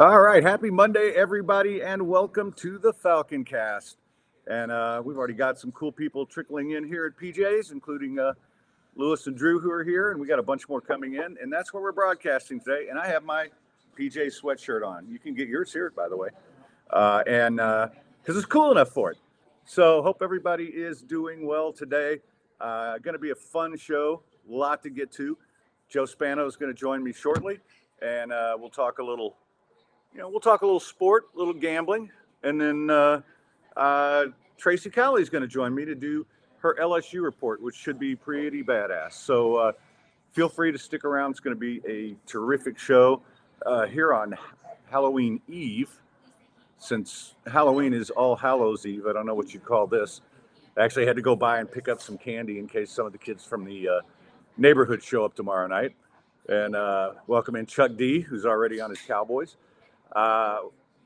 All right, happy Monday, everybody, and welcome to the Falcon Cast. And uh, we've already got some cool people trickling in here at PJ's, including uh, Lewis and Drew, who are here, and we got a bunch more coming in. And that's where we're broadcasting today. And I have my PJ sweatshirt on. You can get yours here, by the way, uh, and because it's cool enough for it. So hope everybody is doing well today. Uh, going to be a fun show, a lot to get to. Joe Spano is going to join me shortly, and uh, we'll talk a little you know, we'll talk a little sport, a little gambling, and then uh, uh, Tracy Cowley is going to join me to do her LSU report, which should be pretty badass. So uh, feel free to stick around. It's going to be a terrific show uh, here on Halloween Eve. Since Halloween is All Hallows Eve, I don't know what you'd call this. I actually had to go by and pick up some candy in case some of the kids from the uh, neighborhood show up tomorrow night. And uh, welcome in Chuck D, who's already on his Cowboys. Uh,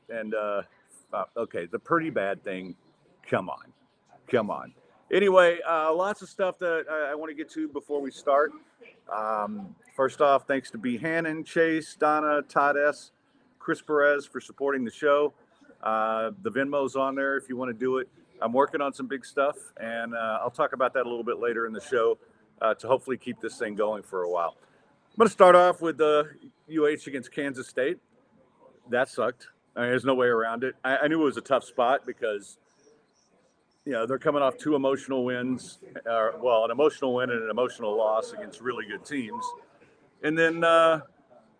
and uh, uh, okay, the pretty bad thing. Come on, come on. Anyway, uh, lots of stuff that I, I want to get to before we start. Um, first off, thanks to B. Hannon, Chase, Donna, Todd S., Chris Perez for supporting the show. Uh, the Venmo's on there if you want to do it. I'm working on some big stuff, and uh, I'll talk about that a little bit later in the show uh, to hopefully keep this thing going for a while. I'm going to start off with the UH against Kansas State that sucked. I mean, there's no way around it. I, I, knew it was a tough spot because, you know, they're coming off two emotional wins, uh, well, an emotional win and an emotional loss against really good teams. And then uh,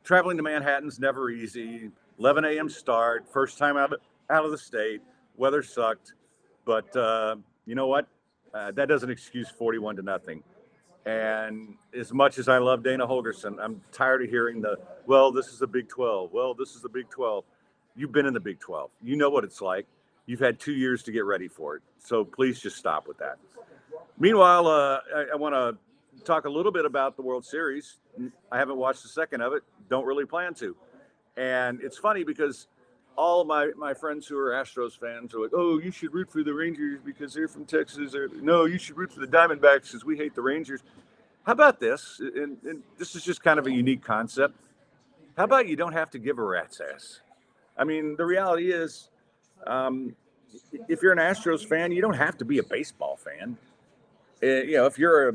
traveling to Manhattan's never easy. 11 a.m. start, first time out of, out of the state. Weather sucked. But uh, you know what? Uh, that doesn't excuse 41 to nothing. And as much as I love Dana Holgorsen, I'm tired of hearing the, well, this is the Big 12. Well, this is the Big 12. You've been in the Big 12. You know what it's like. You've had two years to get ready for it. So please just stop with that. Meanwhile, uh, I, I want to talk a little bit about the World Series. I haven't watched a second of it. Don't really plan to. And it's funny because all my my friends who are Astros fans are like, "Oh, you should root for the Rangers because they're from Texas." Or no, you should root for the Diamondbacks because we hate the Rangers. How about this? And, and, this is just kind of a unique concept. How about you don't have to give a rat's ass? I mean, the reality is, um, if you're an Astros fan, you don't have to be a baseball fan. Uh, you know, if you're a,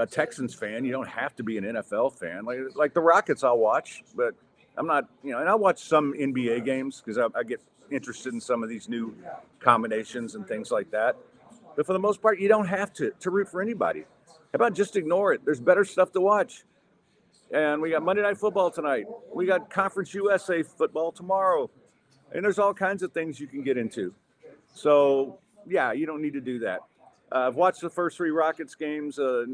a Texans fan, you don't have to be an NFL fan. Like like the Rockets, I'll watch, but I'm not, you know, and I watch some NBA games because I, I, get interested in some of these new combinations and things like that. But for the most part, you don't have to to root for anybody. About just ignore it? There's better stuff to watch. And we got Monday Night Football tonight. We got Conference USA football tomorrow. And there's all kinds of things you can get into. So, yeah, you don't need to do that. Uh, I've watched the first three Rockets games. Uh,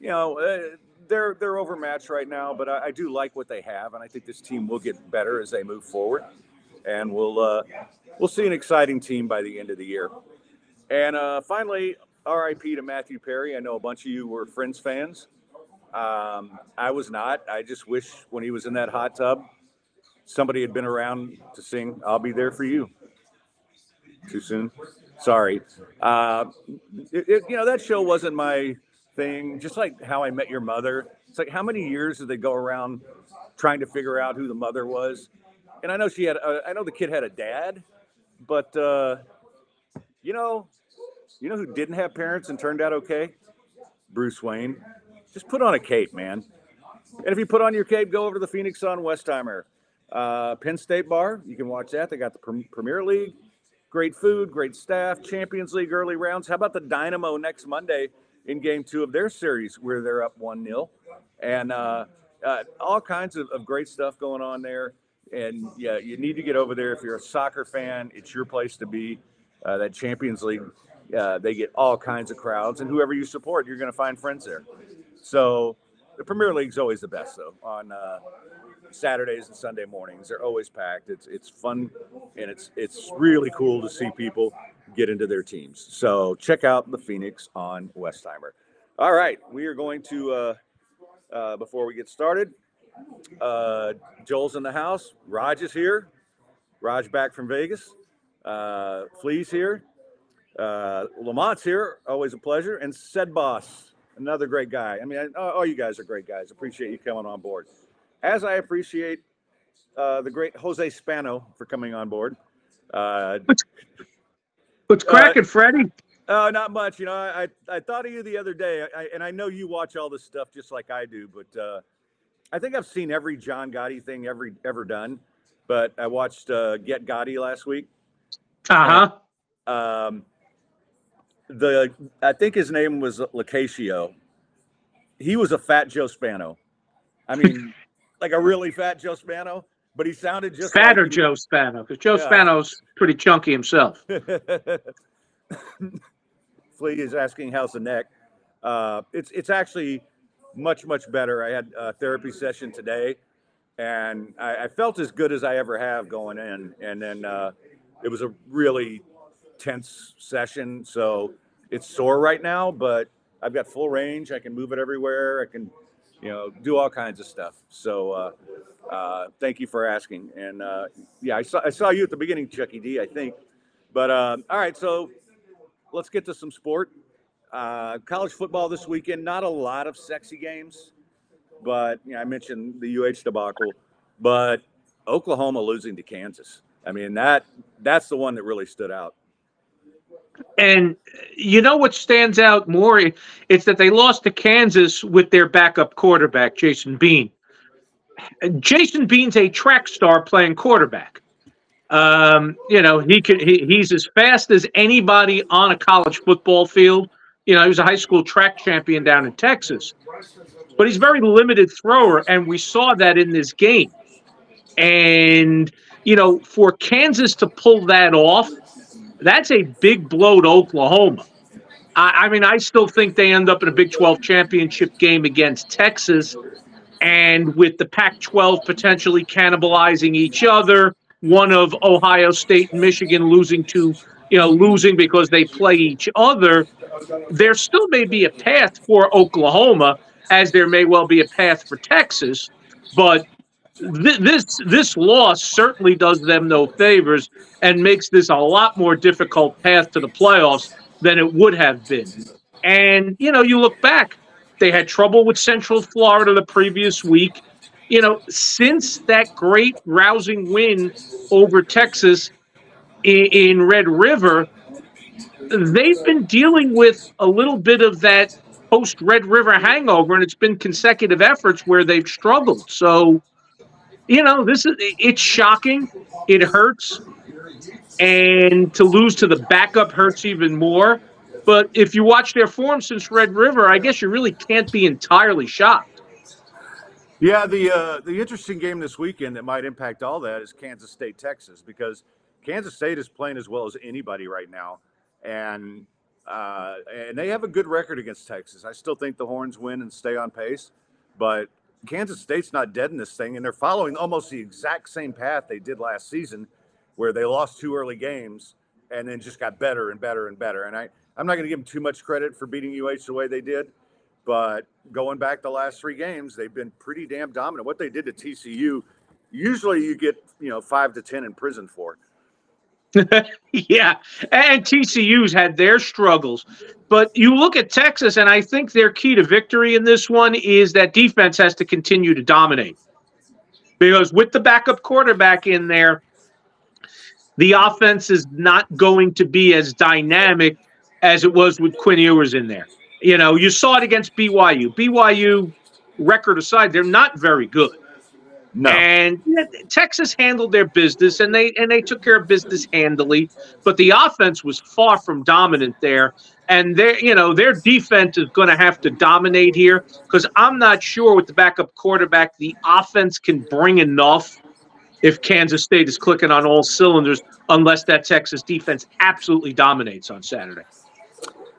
you know, uh, they're they're overmatched right now, but I, I, do like what they have, and I think this team will get better as they move forward, and we'll uh, we'll see an exciting team by the end of the year. And uh, finally, R.I.P. to Matthew Perry. I know a bunch of you were Friends fans. Um, I was not. I just wish when he was in that hot tub, somebody had been around to sing "I'll Be There for You." Too soon. Sorry. Uh, it, it, you know that show wasn't my thing, just like how I met your mother. It's like how many years did they go around trying to figure out who the mother was? And I know she had, uh, I know the kid had a dad, but uh, you know, you know who didn't have parents and turned out okay? Bruce Wayne. Just put on a cape, man. And if you put on your cape, go over to the Phoenix Sun Westheimer. Uh, Penn State Bar, you can watch that. They got the Premier League, great food, great staff, Champions League early rounds. How about the Dynamo next Monday? in game two of their series where they're up 1 0. And uh, uh, all kinds of, of, great stuff going on there. And yeah, you need to get over there. If you're a soccer fan, it's your place to be. Uh, that Champions League, uh, they get all kinds of crowds. And whoever you support, you're going to find friends there. So the Premier League's always the best, though, on uh, Saturdays and Sunday mornings. They're always packed. It's, it's fun and it's, it's really cool to see people get into their teams. So check out the Phoenix on Westheimer. All right, we are going to uh, uh, before we get started. Uh, Joel's in the house. Raj is here. Raj back from Vegas. Uh, Flea's here. Uh, Lamont's here. Always a pleasure. And Said Boss, another great guy. I mean, I, all you guys are great guys. Appreciate you coming on board. As I appreciate uh, the great Jose Spano for coming on board. Uh, What's cracking, Freddie? uh, not much, you know. I, I thought of you the other day, I, and I know you watch all this stuff just like I do, but uh, I think I've seen every John Gotti thing ever ever done. But I watched uh, Get Gotti last week. Uh huh. Um, the I think his name was Lacatio. He was a fat Joe Spano. I mean, like a really fat Joe Spano, but he sounded just Fatter like Joe Spano, because Joe Yeah. Spano's pretty chunky himself. Flea is asking how's the neck. Uh, it's it's actually much much better. I had a therapy session today, and I, I felt as good as I ever have going in. And then uh, it was a really tense session, so it's sore right now, but I've got full range. I can move it everywhere. I can, you know, do all kinds of stuff. So uh, uh, thank you for asking. And uh, yeah, I saw I saw you at the beginning, Chucky D. I think. But um, all right, so let's get to some sport. Uh, college football this weekend. Not a lot of sexy games, but you know, I mentioned the UH debacle, but Oklahoma losing to Kansas. I mean that that's the one that really stood out. And you know what stands out more? It's that they lost to Kansas with their backup quarterback, Jason Bean. Jason Bean's a track star playing quarterback. Um, you know, he could he, he's as fast as anybody on a college football field. You know, he was a high school track champion down in Texas. But he's a very limited thrower, and we saw that in this game. And, you know, for Kansas to pull that off, that's a big blow to Oklahoma. I, I mean, I still think they end up in a Big 12 championship game against Texas. And with the Pac 12 potentially cannibalizing each other, one of Ohio State and Michigan losing to, you know, losing because they play each other, there still may be a path for Oklahoma, as there may well be a path for Texas. But th- this this loss certainly does them no favors and makes this a lot more difficult path to the playoffs than it would have been. And you know, you look back, they had trouble with Central Florida the previous week. You know, since that great rousing win over Texas in, in Red River, they've been dealing with a little bit of that post Red River hangover, and it's been consecutive efforts where they've struggled. So, you know, this is it's shocking. It hurts, and to lose to the backup hurts even more. But if you watch their form since Red River, I guess you really can't be entirely shocked. Yeah, the uh, the interesting game this weekend that might impact all that is Kansas State Texas because Kansas State is playing as well as anybody right now, and uh, and they have a good record against Texas. I still think the Horns win and stay on pace, but Kansas State's not dead in this thing, and they're following almost the exact same path they did last season, where they lost two early games and then just got better and better and better. And I I'm not going to give them too much credit for beating UH the way they did. But going back the last three games, they've been pretty damn dominant. What they did to TCU, usually you get you know five to ten in prison for. yeah, and TCU's had their struggles, but you look at Texas, and I think their key to victory in this one is that defense has to continue to dominate. Because with the backup quarterback in there, the offense is not going to be as dynamic as it was with Quinn Ewers in there. You know, you saw it against BYU. BYU, record aside, they're not very good. No, And yeah, Texas handled their business, and they and they took care of business handily. But the offense was far from dominant there, and their you know their defense is going to have to dominate here because I'm not sure with the backup quarterback the offense can bring enough if Kansas State is clicking on all cylinders, unless that Texas defense absolutely dominates on Saturday.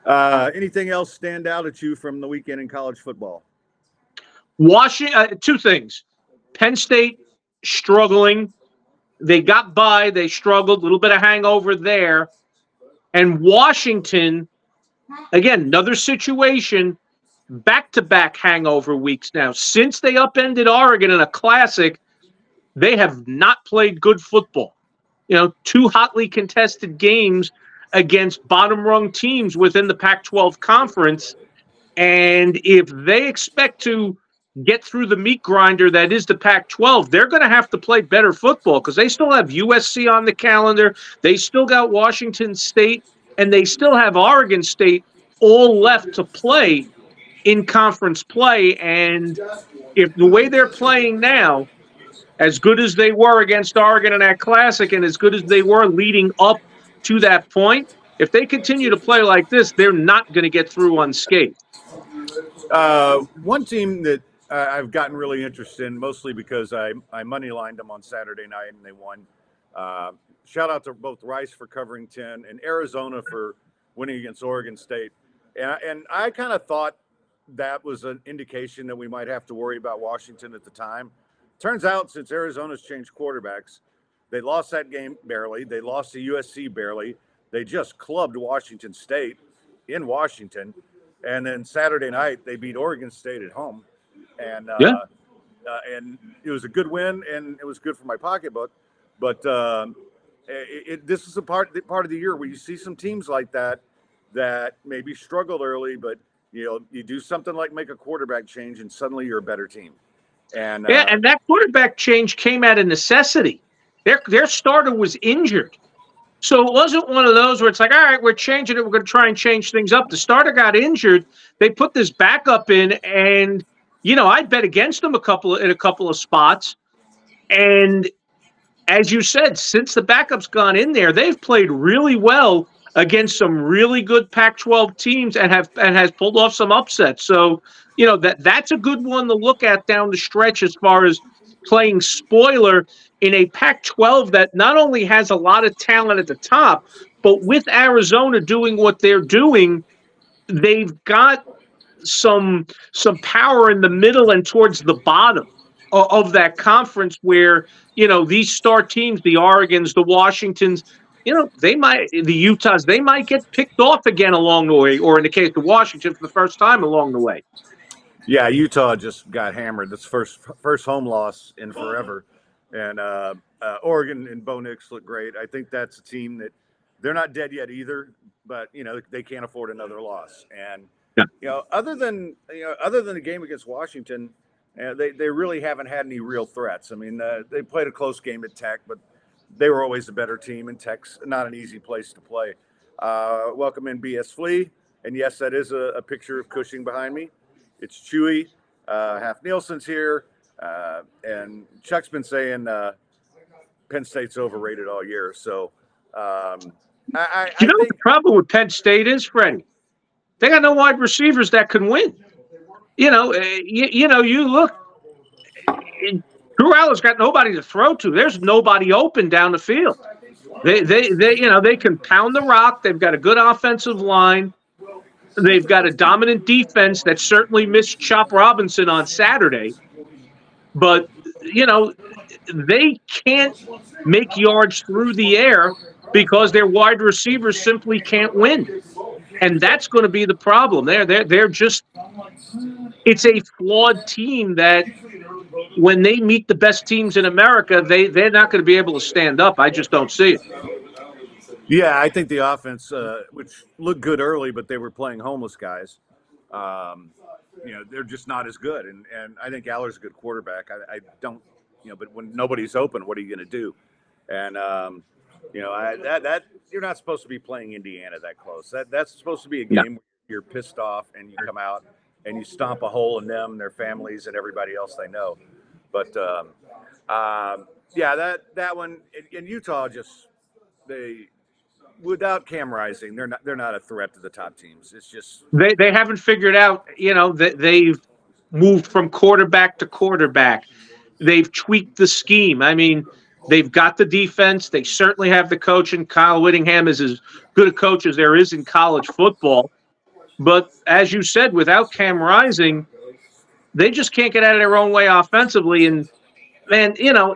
Uh, anything else stand out at you from the weekend in college football? Washington, uh, two things. Penn State struggling. They got by, they struggled, a little bit of hangover there. And Washington, again, another situation, back to back hangover weeks now. Since they upended Oregon in a classic, they have not played good football. You know, two hotly contested games against bottom rung teams within the Pac 12 conference. And if they expect to get through the meat grinder that is the Pac 12, they're going to have to play better football because they still have USC on the calendar. They still got Washington State and they still have Oregon State all left to play in conference play. And if the way they're playing now, as good as they were against Oregon in that classic and as good as they were leading up to that point, if they continue to play like this, they're not going to get through unscathed. Uh, one team that I've gotten really interested in, mostly because I, I money lined them on Saturday night and they won. Uh, shout out to both Rice for covering 10 and Arizona for winning against Oregon State. And, and I kind of thought that was an indication that we might have to worry about Washington at the time. Turns out, since Arizona's changed quarterbacks, they lost that game barely. They lost to USC barely. They just clubbed Washington State in Washington. And then Saturday night, they beat Oregon State at home. And, uh, Yeah. uh, and it was a good win and it was good for my pocketbook. But um, it, it, this is a part, part of the year where you see some teams like that that maybe struggled early, but you know, you do something like make a quarterback change and suddenly you're a better team. And Yeah, uh, and that quarterback change came out of necessity. Their their starter was injured. So it wasn't one of those where it's like, all right, we're changing it. We're going to try and change things up. The starter got injured. They put this backup in, and you know, I bet against them a couple in a couple of spots. And as you said, since the backup's gone in there, they've played really well against some really good Pac-12 teams and have and has pulled off some upsets. So you know that that's a good one to look at down the stretch as far as playing spoiler in a Pac-12 that not only has a lot of talent at the top, but with Arizona doing what they're doing, they've got some some power in the middle and towards the bottom o- of that conference where you know these star teams the oregons the washingtons you know they might the utahs they might get picked off again along the way or in the case of washington for the first time along the way yeah, Utah just got hammered. That's first first home loss in forever. And uh, uh, Oregon and Bo Nix look great. I think that's a team that they're not dead yet either, but you know they can't afford another loss. And Yeah. you know, other than you know, other than the game against Washington, uh, they they really haven't had any real threats. I mean, uh, they played a close game at Tech, but they were always a better team, and Tech's not an easy place to play. Uh, welcome in BS Flea, and yes, that is a, a picture of Cushing behind me. It's Chewy. Uh, Half Nielsen's here, uh, and Chuck's been saying uh, Penn State's overrated all year. So um, I, I, I you know what think the problem with penn state is freddie they got no wide receivers that can win you know uh, you, you know you look Drew Allar's got nobody to throw to. There's nobody open down the field. They, they, they, you know, they can pound the rock. They've got a good offensive line. They've got a dominant defense that certainly missed Chop Robinson on Saturday. But, you know, they can't make yards through the air because their wide receivers simply can't win. And that's going to be the problem. They're, they're, they're just, it's a flawed team that when they meet the best teams in America, they, they're not going to be able to stand up. I just don't see it. Yeah, I think the offense, uh, which looked good early, but they were playing homeless guys. Um, you know, they're just not as good. And and I think Allar's a good quarterback. I, I don't, you know, but when nobody's open, what are you going to do? And um, you know, I, that that you're not supposed to be playing Indiana that close. That that's supposed to be a game Yeah. where you're pissed off and you come out and you stomp a hole in them, their families, and everybody else they know. But um, um, yeah, that that one in, in Utah just they without Cam Rising, they're not they're not a threat to the top teams. It's just They, they haven't figured out, you know, that they've moved from quarterback to quarterback. They've tweaked the scheme. I mean, they've got the defense. They certainly have the coach, and Kyle Whittingham is as good a coach as there is in college football. But as you said, without Cam Rising, they just can't get out of their own way offensively. And man, you know,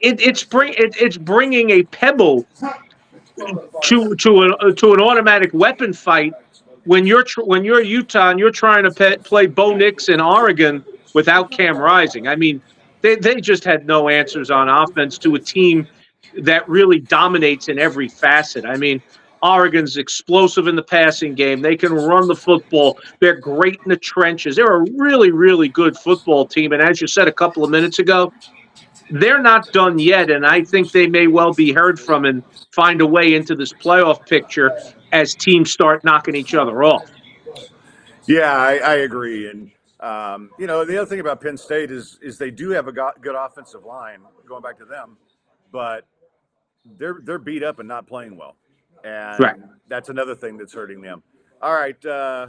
it, it's bring it, it's bringing a pebble to to a, to an automatic weapon fight when you're tr- when you're Utah and you're trying to pe- play Bo Nix in Oregon without Cam Rising. I mean, they they just had no answers on offense to a team that really dominates in every facet. I mean, Oregon's explosive in the passing game. They can run the football. They're great in the trenches. They're a really, really good football team. And as you said a couple of minutes ago, they're not done yet. And I think they may well be heard from and find a way into this playoff picture as teams start knocking each other off. Yeah, I, I agree. And um, you know, the other thing about Penn State is is they do have a go- good offensive line. Going back to them, but they're they're beat up and not playing well, and Right. that's another thing that's hurting them. All right, uh,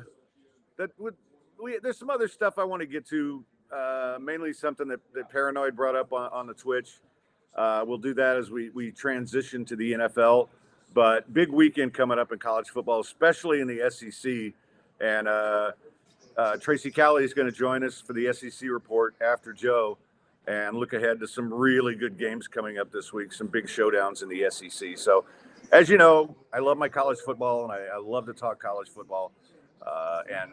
that would we, there's some other stuff I want to get to. Uh, mainly something that, that Paranoid brought up on, on the Twitch. Uh, we'll do that as we we transition to the NFL. But big weekend coming up in college football, especially in the SEC. And uh, uh, Tracy Cowley is going to join us for the SEC report after Joe and look ahead to some really good games coming up this week, some big showdowns in the SEC. So, as you know, I love my college football and I, I love to talk college football. Uh, and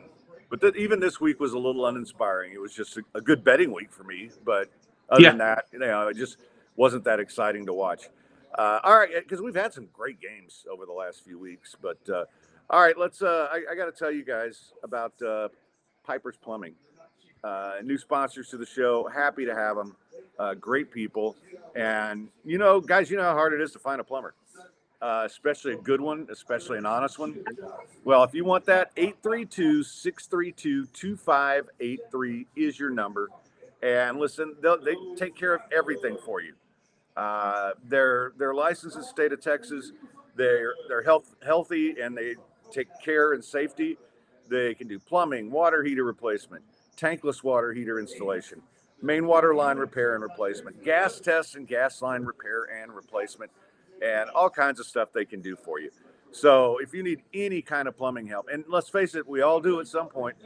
but th- even this week was a little uninspiring. It was just a, a good betting week for me, but other Yeah. than that, you know, it just wasn't that exciting to watch. Uh, all right, because we've had some great games over the last few weeks, but uh, all right, let's. Uh, I, I got to tell you guys about uh, Piper's Plumbing. Uh, new sponsors to the show. Happy to have them. Uh, great people. And, you know, guys, you know how hard it is to find a plumber, uh, especially a good one, especially an honest one. Well, if you want that, 832 632 2583 is your number. And listen, they take care of everything for you. Uh, they're they're licensed in the state of Texas. They're they're health healthy and they take care and safety. They can do plumbing, water heater replacement, tankless water heater installation, main water line repair and replacement, gas tests and gas line repair and replacement, and all kinds of stuff they can do for you. So if you need any kind of plumbing help, and let's face it, we all do at some point.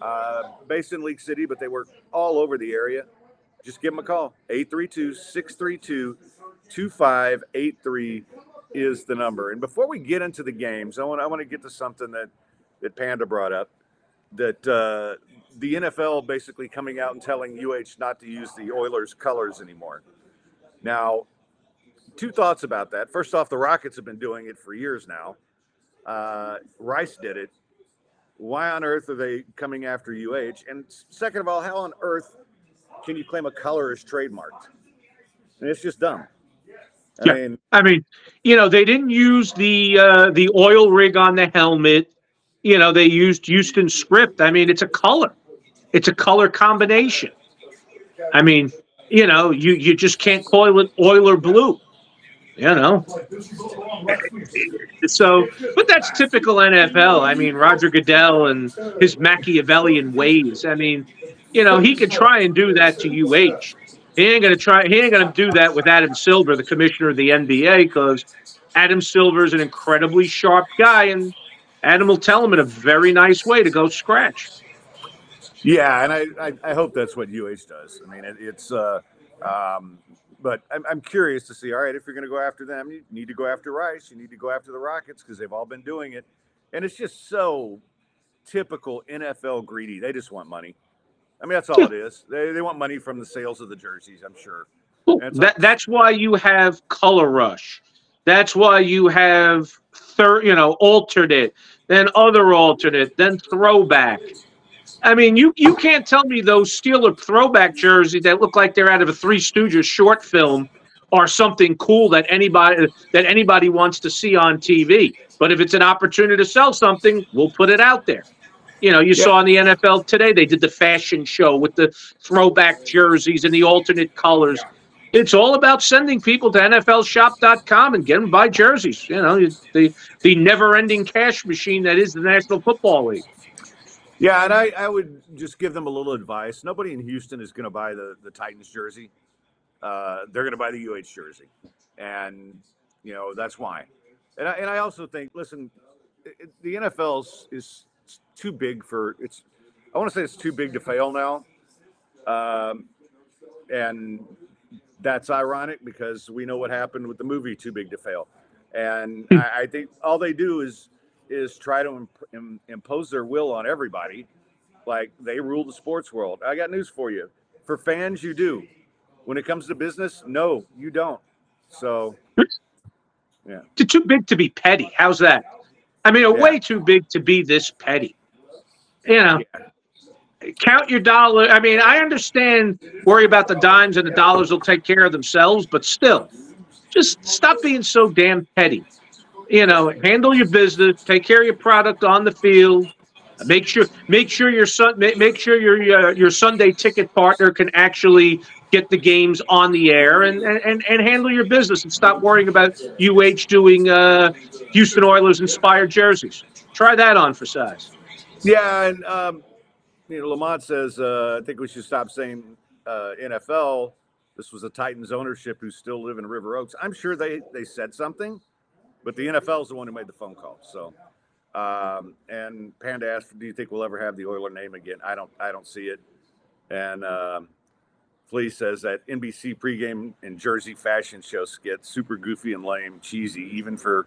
Uh, based in League City, but they work all over the area. Just give them a call. 832 632 2583 is the number. And before we get into the games, I want, I want to get to something that, that Panda brought up that uh, the NFL basically coming out and telling UH not to use the Oilers colors anymore. Now, two thoughts about that. First off, the Rockets have been doing it for years now. Uh, Rice did it. Why on earth are they coming after UH? And second of all, how on earth can you claim a color is trademarked? And it's just dumb. I Yeah. mean, I mean, you know, they didn't use the uh, the oil rig on the helmet. You know, they used Houston script. I mean, it's a color. It's a color combination. I mean, you know, you you just can't call it Oiler blue. You know. So, but that's typical NFL. I mean, Roger Goodell and his Machiavellian ways. I mean, you know, he could try and do that to UH. He ain't gonna try. He ain't gonna do that with Adam Silver, the commissioner of the NBA, because Adam Silver is an incredibly sharp guy, and Adam will tell him in a very nice way to go scratch. Yeah, and I, I, I hope that's what UH does. I mean, it, it's, uh, um, but I'm, I'm curious to see. All right, if you're going to go after them, you need to go after Rice. You need to go after the Rockets because they've all been doing it, and it's just so typical NFL greedy. They just want money. I mean, that's all it is. They, they want money from the sales of the jerseys. I'm sure. That's That, that's why you have color rush. That's why you have third, you know, alternate, then other alternate, then throwback. I mean, you you can't tell me those Steeler throwback jerseys that look like they're out of a Three Stooges short film are something cool that anybody that anybody wants to see on TV. But if it's an opportunity to sell something, we'll put it out there. You know, you Yeah. saw in the NFL today they did the fashion show with the throwback jerseys and the alternate colors. It's all about sending people to NFLShop.com and get them buy jerseys. You know, the the never-ending cash machine that is the National Football League. Yeah, and I, I would just give them a little advice. Nobody in Houston is going to buy the, the Titans jersey. Uh, they're going to buy the UH jersey. And, you know, that's why. And I, and I also think, listen, it, the NFL is, is too big for it's, I want to say it's too big to fail now. Um, and that's ironic because we know what happened with the movie Too Big to Fail. And hmm. I, I think all they do is is try to imp- im- impose their will on everybody, like they rule the sports world. I got news for you: for fans, you do. When it comes to business, no, you don't. So, Yeah. Too, too big to be petty. How's that? I mean, Yeah. way too big to be this petty. You know, Yeah. Count your dollar. I mean, I understand worry about the dimes and the dollars will take care of themselves, but still, just stop being so damn petty. You know, handle your business, take care of your product on the field. Make sure, make sure your son, make, sure your uh, your Sunday ticket partner can actually get the games on the air and and, and handle your business and stop worrying about UH doing uh, Houston Oilers inspired jerseys. Try that on for size. Yeah, and um, you know, Lamont says uh, I think we should stop saying uh, NFL. This was the Titans ownership who still live in River Oaks. I'm sure they they said something, but the NFL is the one who made the phone call. So, um, and Panda asked, "Do you think we'll ever have the Oiler name again?" I don't. I don't see it. And um, Flea says that NBC pregame and Jersey fashion show skit super goofy and lame, cheesy, even for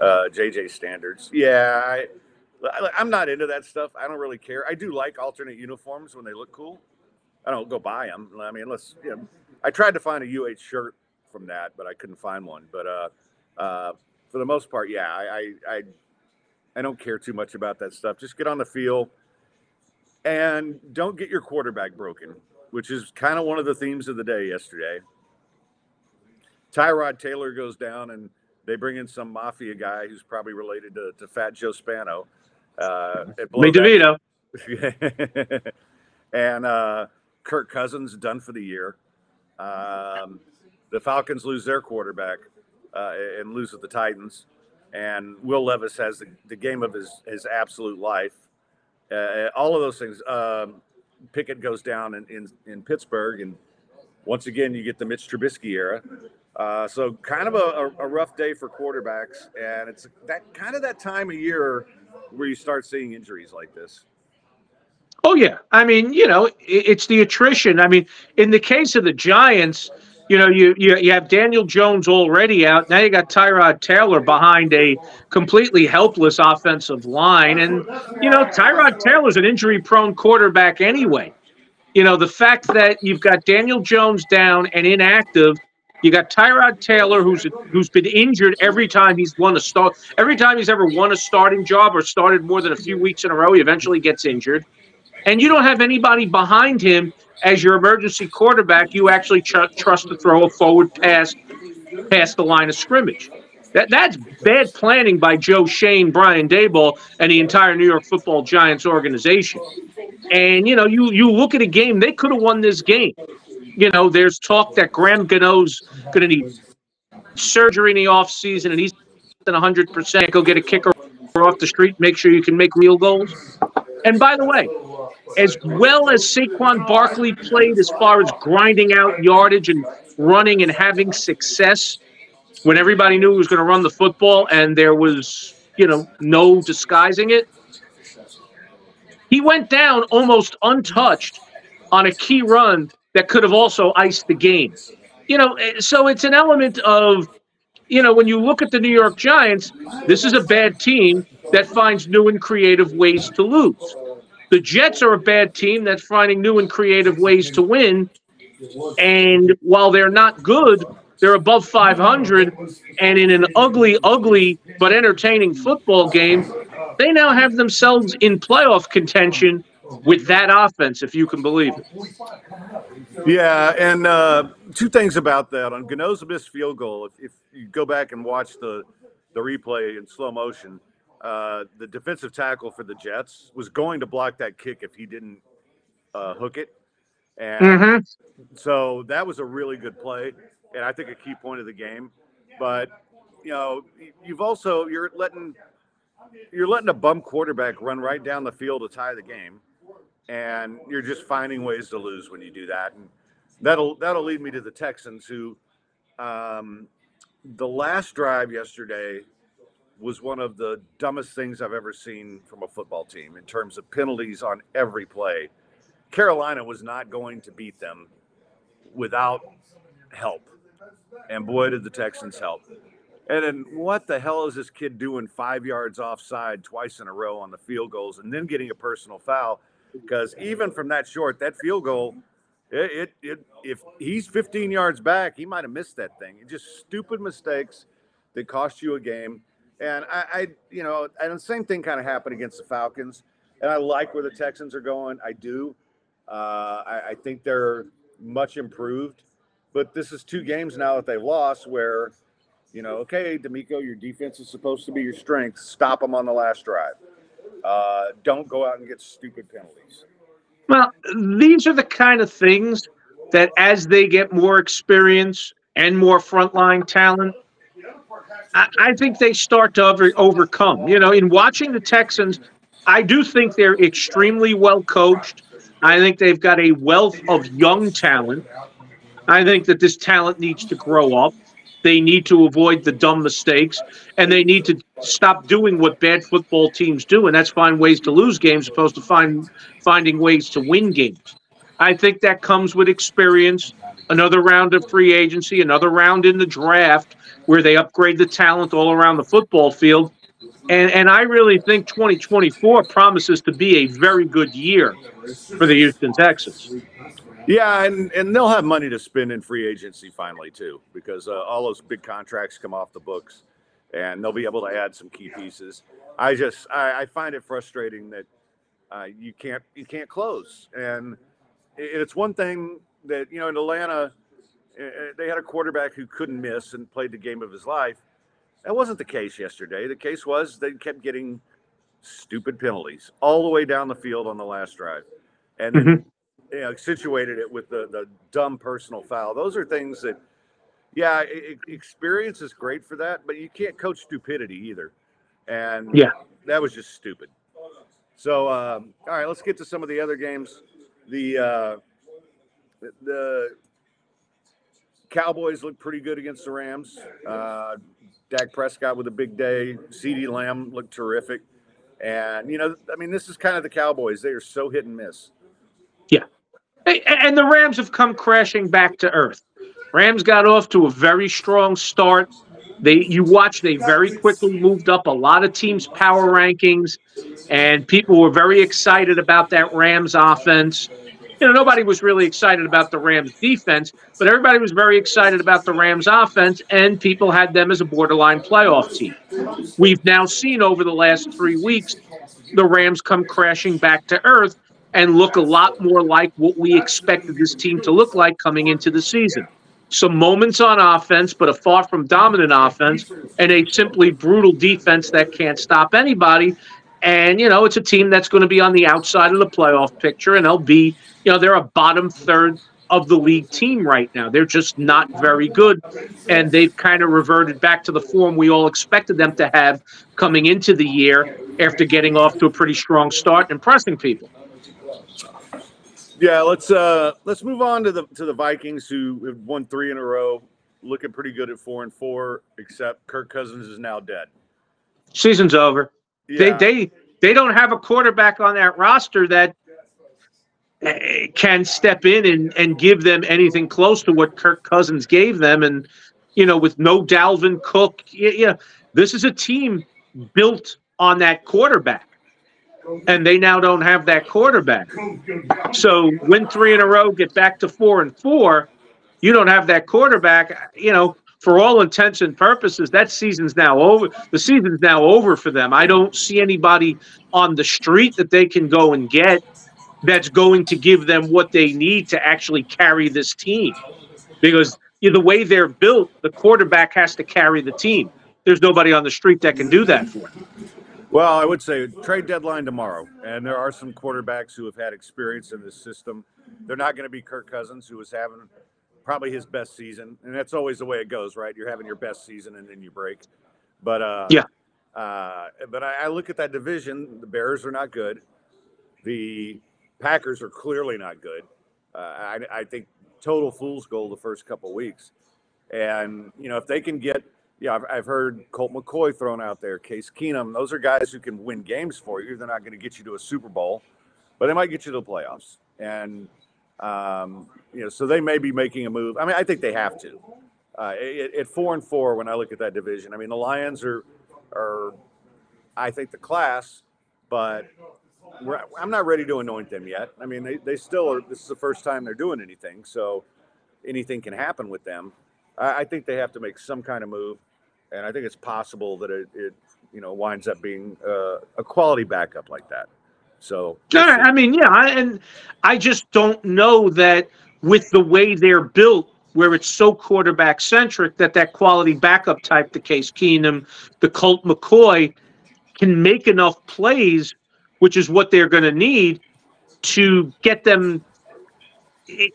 uh, JJ standards. Yeah, I, I'm not into that stuff. I don't really care. I do like alternate uniforms when they look cool. I don't go buy them. I mean, let's. You know, I tried to find a UH shirt from that, but I couldn't find one. But uh, uh, for the most part, yeah, I, I, I, I don't care too much about that stuff. Just get on the field and don't get your quarterback broken, which is kind of one of the themes of the day yesterday. Tyrod Taylor goes down, and they bring in some mafia guy who's probably related to, to Fat Joe Spano. Uh, at Lee Blowback- DeVito. and uh, Kirk Cousins done for the year. Um, the Falcons lose their quarterback uh, and lose to the Titans. And Will Levis has the, the game of his, his absolute life. Uh, all of those things. Um, Pickett goes down in, in, in Pittsburgh. And once again, you get the Mitch Trubisky era. Uh, so kind of a, a rough day for quarterbacks. And it's that kind of that time of year where you start seeing injuries like this. Oh yeah, I mean, you know, it's the attrition. I mean, in the case of the Giants, you know, you you, you have Daniel Jones already out. Now you got Tyrod Taylor behind a completely helpless offensive line, and you know, Tyrod Taylor's an injury-prone quarterback anyway. You know, the fact that you've got Daniel Jones down and inactive. You got Tyrod Taylor, who's who's been injured every time he's won a start. Every time he's ever won a starting job or started more than a few weeks in a row, he eventually gets injured and you don't have anybody behind him as your emergency quarterback you actually tr- trust to throw a forward pass past the line of scrimmage. That that's bad planning by Joe Schoen, Brian Daboll, and the entire New York Football Giants organization. And you know, you you look at a game; they could have won this game. You know, there's talk that Graham Gano's going to need surgery in the offseason, and he's than 100 percent. Go get a kicker off the street. Make sure you can make real goals. And by the way, as well as Saquon Barkley played as far as grinding out yardage and running and having success when everybody knew he was going to run the football and there was, you know, no disguising it. He went down almost untouched on a key run that could have also iced the game. You know, eh, so it's an element of, you know, when you look at the New York Giants, this is a bad team that finds new and creative ways to lose. The Jets are a bad team that's finding new and creative ways to win. And while they're not good, they're above 500. And in an ugly, ugly, but entertaining football game, they now have themselves in playoff contention with that offense, if you can believe it. Yeah, and uh, two things about that on Gano's missed field goal. If, if you go back and watch the the replay in slow motion, uh, the defensive tackle for the Jets was going to block that kick if he didn't uh, hook it, and Mm-hmm. so that was a really good play, and I think a key point of the game. But you know, you've also you're letting you're letting a bum quarterback run right down the field to tie the game, and you're just finding ways to lose when you do that. And that'll that'll lead me to the Texans, who um, the last drive yesterday was one of the dumbest things I've ever seen from a football team in terms of penalties on every play. Carolina was not going to beat them without help. And boy, did the Texans help. And then what the hell is this kid doing five yards offside twice in a row on the field goals and then getting a personal foul? Because even from that short, that field goal, it, it, it if he's 15 yards back, he might have missed that thing. Just stupid mistakes. that cost you a game. And I, I you know, and the same thing kind of happened against the Falcons. And I like where the Texans are going. I do. Uh, I, I think they're much improved. But this is two games now that they've lost where, you know, okay, DeMeco, your defense is supposed to be your strength. Stop them on the last drive. Uh, don't go out and get stupid penalties. Well, these are the kind of things that as they get more experience and more frontline talent, I, I think they start to over, overcome. You know, in watching the Texans, I do think they're extremely well coached. I think they've got a wealth of young talent. I think that this talent needs to grow up. They need to avoid the dumb mistakes, and they need to stop doing what bad football teams do, and that's find ways to lose games, opposed to find finding ways to win games. I think that comes with experience. Another round of free agency, another round in the draft, where they upgrade the talent all around the football field. And, and I really think 2024 promises to be a very good year for the Houston Texans. Yeah, and, and they'll have money to spend in free agency finally too, because uh, all those big contracts come off the books, and they'll be able to add some key pieces. I just I, I find it frustrating that uh, you can't you can't close, and it's one thing that you know in Atlanta they had a quarterback who couldn't miss and played the game of his life. That wasn't the case yesterday. The case was they kept getting stupid penalties all the way down the field on the last drive, and Mhm. You know, accentuated it with the the dumb personal foul. Those are things that, yeah, e- experience is great for that, but you can't coach stupidity either. And Yeah. that was just stupid. So, um, all right, let's get to some of the other games. The uh, the- Cowboys looked pretty good against the Rams. Uh, Dak Prescott with a big day. CeeDee Lamb looked terrific. And you know, I mean, this is kind of the Cowboys. They are so hit and miss. Hey, And the Rams have come crashing back to earth. Rams got off to a very strong start. They you watch they very quickly moved up a lot of teams' power rankings, and people were very excited about that Rams offense. You know, nobody was really excited about the Rams defense, but everybody was very excited about the Rams offense, and people had them as a borderline playoff team. We've now seen over the last three weeks the Rams come crashing back to earth and look a lot more like what we expected this team to look like coming into the season. Some moments on offense, but a far from dominant offense, and a simply brutal defense that can't stop anybody. And, you know, it's a team that's going to be on the outside of the playoff picture, and they'll be, you know, they're a bottom third of the league team right now. They're just not very good, and they've kind of reverted back to the form we all expected them to have coming into the year after getting off to a pretty strong start and impressing people. Yeah, let's uh let's move on to the to the Vikings who have won three in a row, looking pretty good at four and four, except Kirk Cousins is now dead. Season's over. Yeah. They they they don't have a quarterback on that roster that eh, can step in and, and give them anything close to what Kirk Cousins gave them. And you know, with no Dalvin Cook, yeah, yeah this is a team built on that quarterback, and they now don't have that quarterback. So win three in a row, get back to four and four. You don't have that quarterback. You know, for all intents and purposes, that season's now over. The season's now over for them. I don't see anybody on the street that they can go and get that's going to give them what they need to actually carry this team. Because you know, the way they're built, the quarterback has to carry the team. There's nobody on the street that can do that for them. Well, I would say trade deadline tomorrow, and there are some quarterbacks who have had experience in this system. They're not going to be Kirk Cousins, who was having probably his best season, and that's always the way it goes, right? You're having your best season and then you break. But uh, Yeah. Uh, but I, I look at that division. The Bears are not good. The Packers are clearly not good. Uh, I, I think total fool's gold the first couple weeks, and you know if they can get yeah, I've, I've heard Colt McCoy thrown out there, Case Keenum. Those are guys who can win games for you. They're not going to get you to a Super Bowl, but they might get you to the playoffs. And um, you know, so they may be making a move. I mean, I think they have to. Uh, at, four and four, when I look at that division, I mean, the Lions are are, I think, the class, but I'm not ready to anoint them yet. I mean, they, they still are. This is the first time they're doing anything, so anything can happen with them. I think they have to make some kind of move. And I think it's possible that it, it you know winds up being uh, a quality backup like that. So No, I mean, yeah, I, and I just don't know that with the way they're built, where it's so quarterback centric, that that quality backup type, the Case Keenum, the Colt McCoy, can make enough plays, which is what they're going to need to get them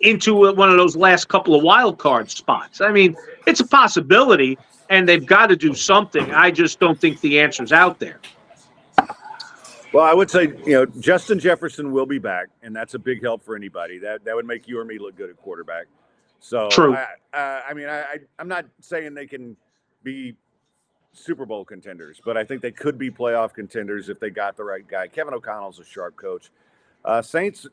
into one of those last couple of wild card spots. I mean, it's a possibility, and they've got to do something. I just don't think the answer's out there. Well, I would say you know Justin Jefferson will be back, and that's a big help for anybody. That that would make you or me look good at quarterback. So True. I, uh, I mean, I, I I'm not saying they can be Super Bowl contenders, but I think they could be playoff contenders if they got the right guy. Kevin O'Connell's a sharp coach. Uh, Saints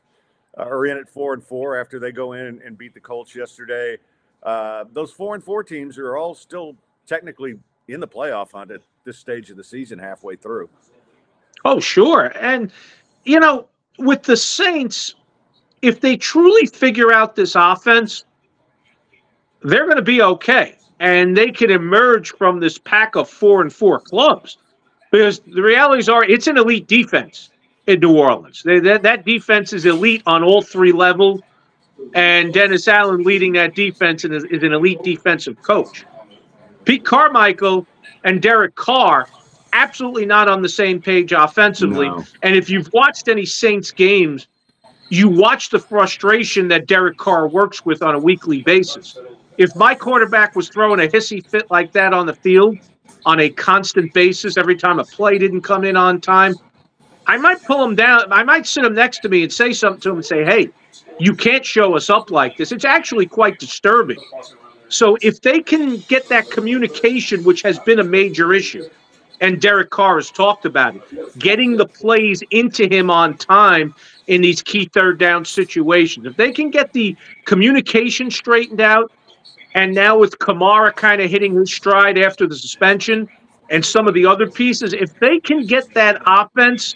are in at four and four after they go in and, and beat the Colts yesterday. Uh, those four and four teams are all still technically in the playoff hunt at this stage of the season, halfway through. Oh, sure. And, you know, with the Saints, if they truly figure out this offense, they're going to be okay. And they can emerge from this pack of four and four clubs. Because the realities are it's an elite defense in New Orleans. They, that, that defense is elite on all three levels. And Dennis Allen leading that defense is, is an elite defensive coach. Pete Carmichael and Derek Carr absolutely not on the same page offensively. No. And if you've watched any Saints games, you watch the frustration that Derek Carr works with on a weekly basis. If my quarterback was throwing a hissy fit like that on the field on a constant basis every time a play didn't come in on time, I might pull him down. I might sit him next to me and say something to him and say, hey, you can't show us up like this. It's actually quite disturbing. So if they can get that communication, which has been a major issue, and Derek Carr has talked about it, getting the plays into him on time in these key third down situations. If they can get the communication straightened out, and now with Kamara kind of hitting his stride after the suspension and some of the other pieces, if they can get that offense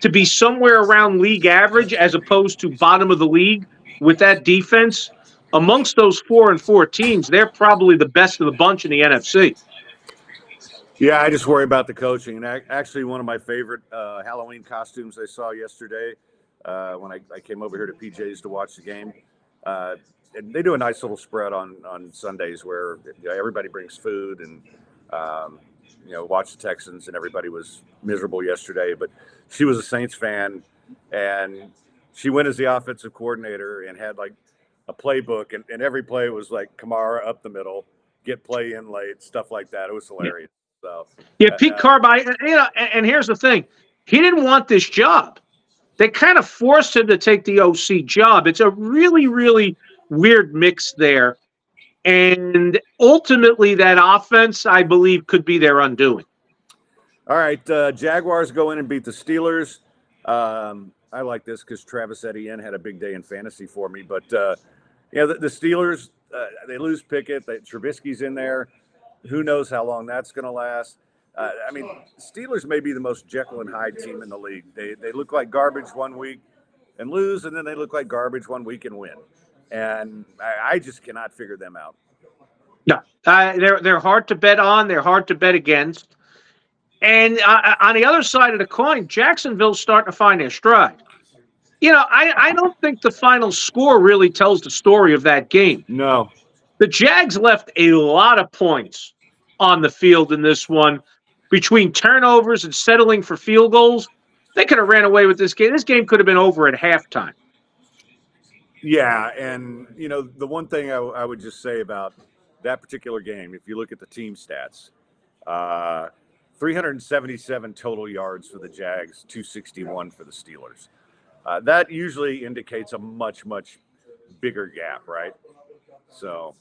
to be somewhere around league average as opposed to bottom of the league with that defense, amongst those four and four teams, they're probably the best of the bunch in the NFC. Yeah, I just worry about the coaching. And actually, one of my favorite uh, Halloween costumes I saw yesterday uh, when I, I came over here to PJ's to watch the game. Uh, and they do a nice little spread on on Sundays where you know, everybody brings food and um, you know watch the Texans. And everybody was miserable yesterday, but she was a Saints fan, and she went as the offensive coordinator and had like a playbook, and, and every play was like Kamara up the middle, get play in late, stuff like that. It was hilarious. So Yeah, Pete Uh, Carby, you know, and, and here's the thing. He didn't want this job. They kind of forced him to take the OC job. It's a really, really weird mix there. And ultimately, that offense, I believe, could be their undoing. All right, uh, Jaguars go in and beat the Steelers. Um, I like this because Travis Etienne had a big day in fantasy for me. But uh, yeah, the, the Steelers uh, they lose Pickett. They, Trubisky's in there. Who knows how long that's going to last? Uh, I mean, Steelers may be the most Jekyll and Hyde team in the league. They they look like garbage one week and lose, and then they look like garbage one week and win. And I, I just cannot figure them out. No, uh, they're they're hard to bet on. They're hard to bet against. And uh, on the other side of the coin, Jacksonville's starting to find their stride. You know, I, I don't think the final score really tells the story of that game. No, The Jags left a lot of points on the field in this one between turnovers and settling for field goals. They could have ran away with this game. This game could have been over at halftime. Yeah, and you know the one thing I, I would just say about that particular game, if you look at the team stats, uh, 377 total yards for the Jags, 261 for the Steelers. Uh, that usually indicates a much much bigger gap, right? So,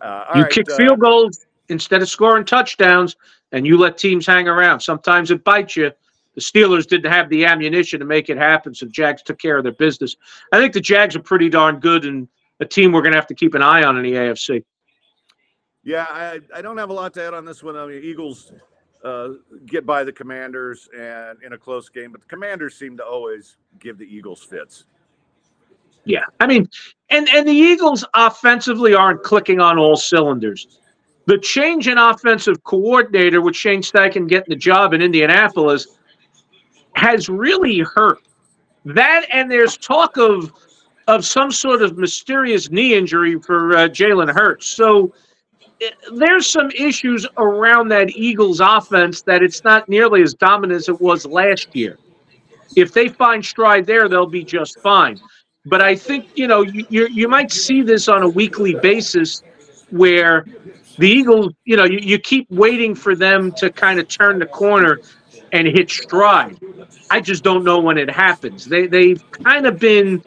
uh, all you right, kick uh, field goals instead of scoring touchdowns, and you let teams hang around. Sometimes it bites you. The Steelers didn't have the ammunition to make it happen, so Jags took care of their business. I think the Jags are pretty darn good and a team we're going to have to keep an eye on in the AFC. Yeah, I, I don't have a lot to add on this one. I mean, Eagles uh, get by the Commanders and in a close game, but the Commanders seem to always give the Eagles fits. Yeah, I mean, and and the Eagles offensively aren't clicking on all cylinders, the change in offensive coordinator with Shane Steichen getting the job in Indianapolis has really hurt. That and there's talk of of some sort of mysterious knee injury for uh, Jalen Hurts. So there's some issues around that Eagles offense that it's not nearly as dominant as it was last year. If they find stride there, they'll be just fine. But I think you know you you, you might see this on a weekly basis where the Eagles, you know, you, you keep waiting for them to kind of turn the corner and hit stride. I just don't know when it happens. They they've kind of been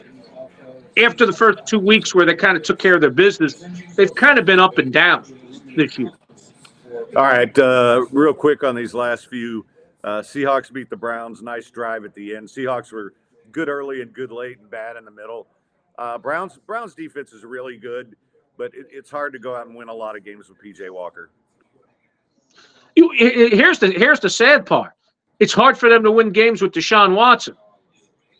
after the first two weeks where they kind of took care of their business. They've kind of been up and down this year. All right, uh, real quick on these last few. Uh, Seahawks beat the Browns. Nice drive at the end. Seahawks were good early and good late and bad in the middle. Uh, Browns Browns defense is really good, but it, it's hard to go out and win a lot of games with PJ Walker. You, here's the here's the sad part. It's hard for them to win games with Deshaun Watson.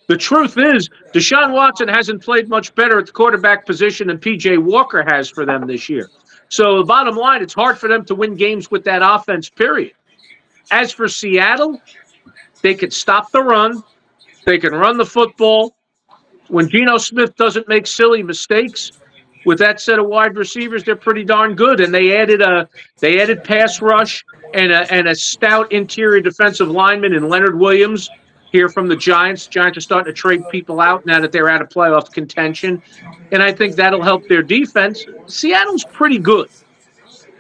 The truth is, Deshaun Watson hasn't played much better at the quarterback position than PJ Walker has for them this year. So the bottom line, it's hard for them to win games with that offense, period. As for Seattle, they could stop the run. They can run the football. When Geno Smith doesn't make silly mistakes, with that set of wide receivers, they're pretty darn good. And they added a they added pass rush and a and a stout interior defensive lineman in Leonard Williams here from the Giants. Giants are starting to trade people out now that they're out of playoff contention. And I think that'll help their defense. Seattle's pretty good.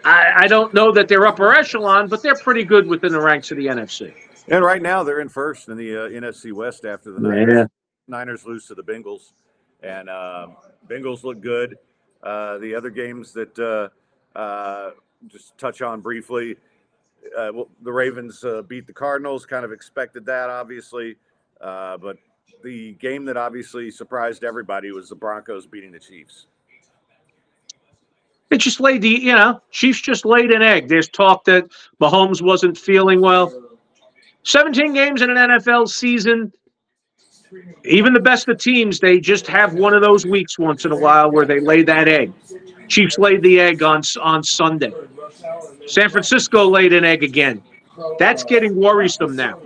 I, I don't know that they're upper echelon, but they're pretty good within the ranks of the NFC. And right now they're in first in the uh, NFC West after the Niners, Niners lose to the Bengals, and um Bengals look good. Uh, the other games that uh, uh, just touch on briefly, uh, the Ravens uh, beat the Cardinals. Kind of expected that, obviously, uh, but the game that obviously surprised everybody was the Broncos beating the Chiefs. It just laid the, you know, Chiefs just laid an egg. There's talk that Mahomes wasn't feeling well. 17 games in an NFL season. Even the best of teams, they just have one of those weeks once in a while where they lay that egg. Chiefs laid the egg on on Sunday. San Francisco laid an egg again. That's getting worrisome now.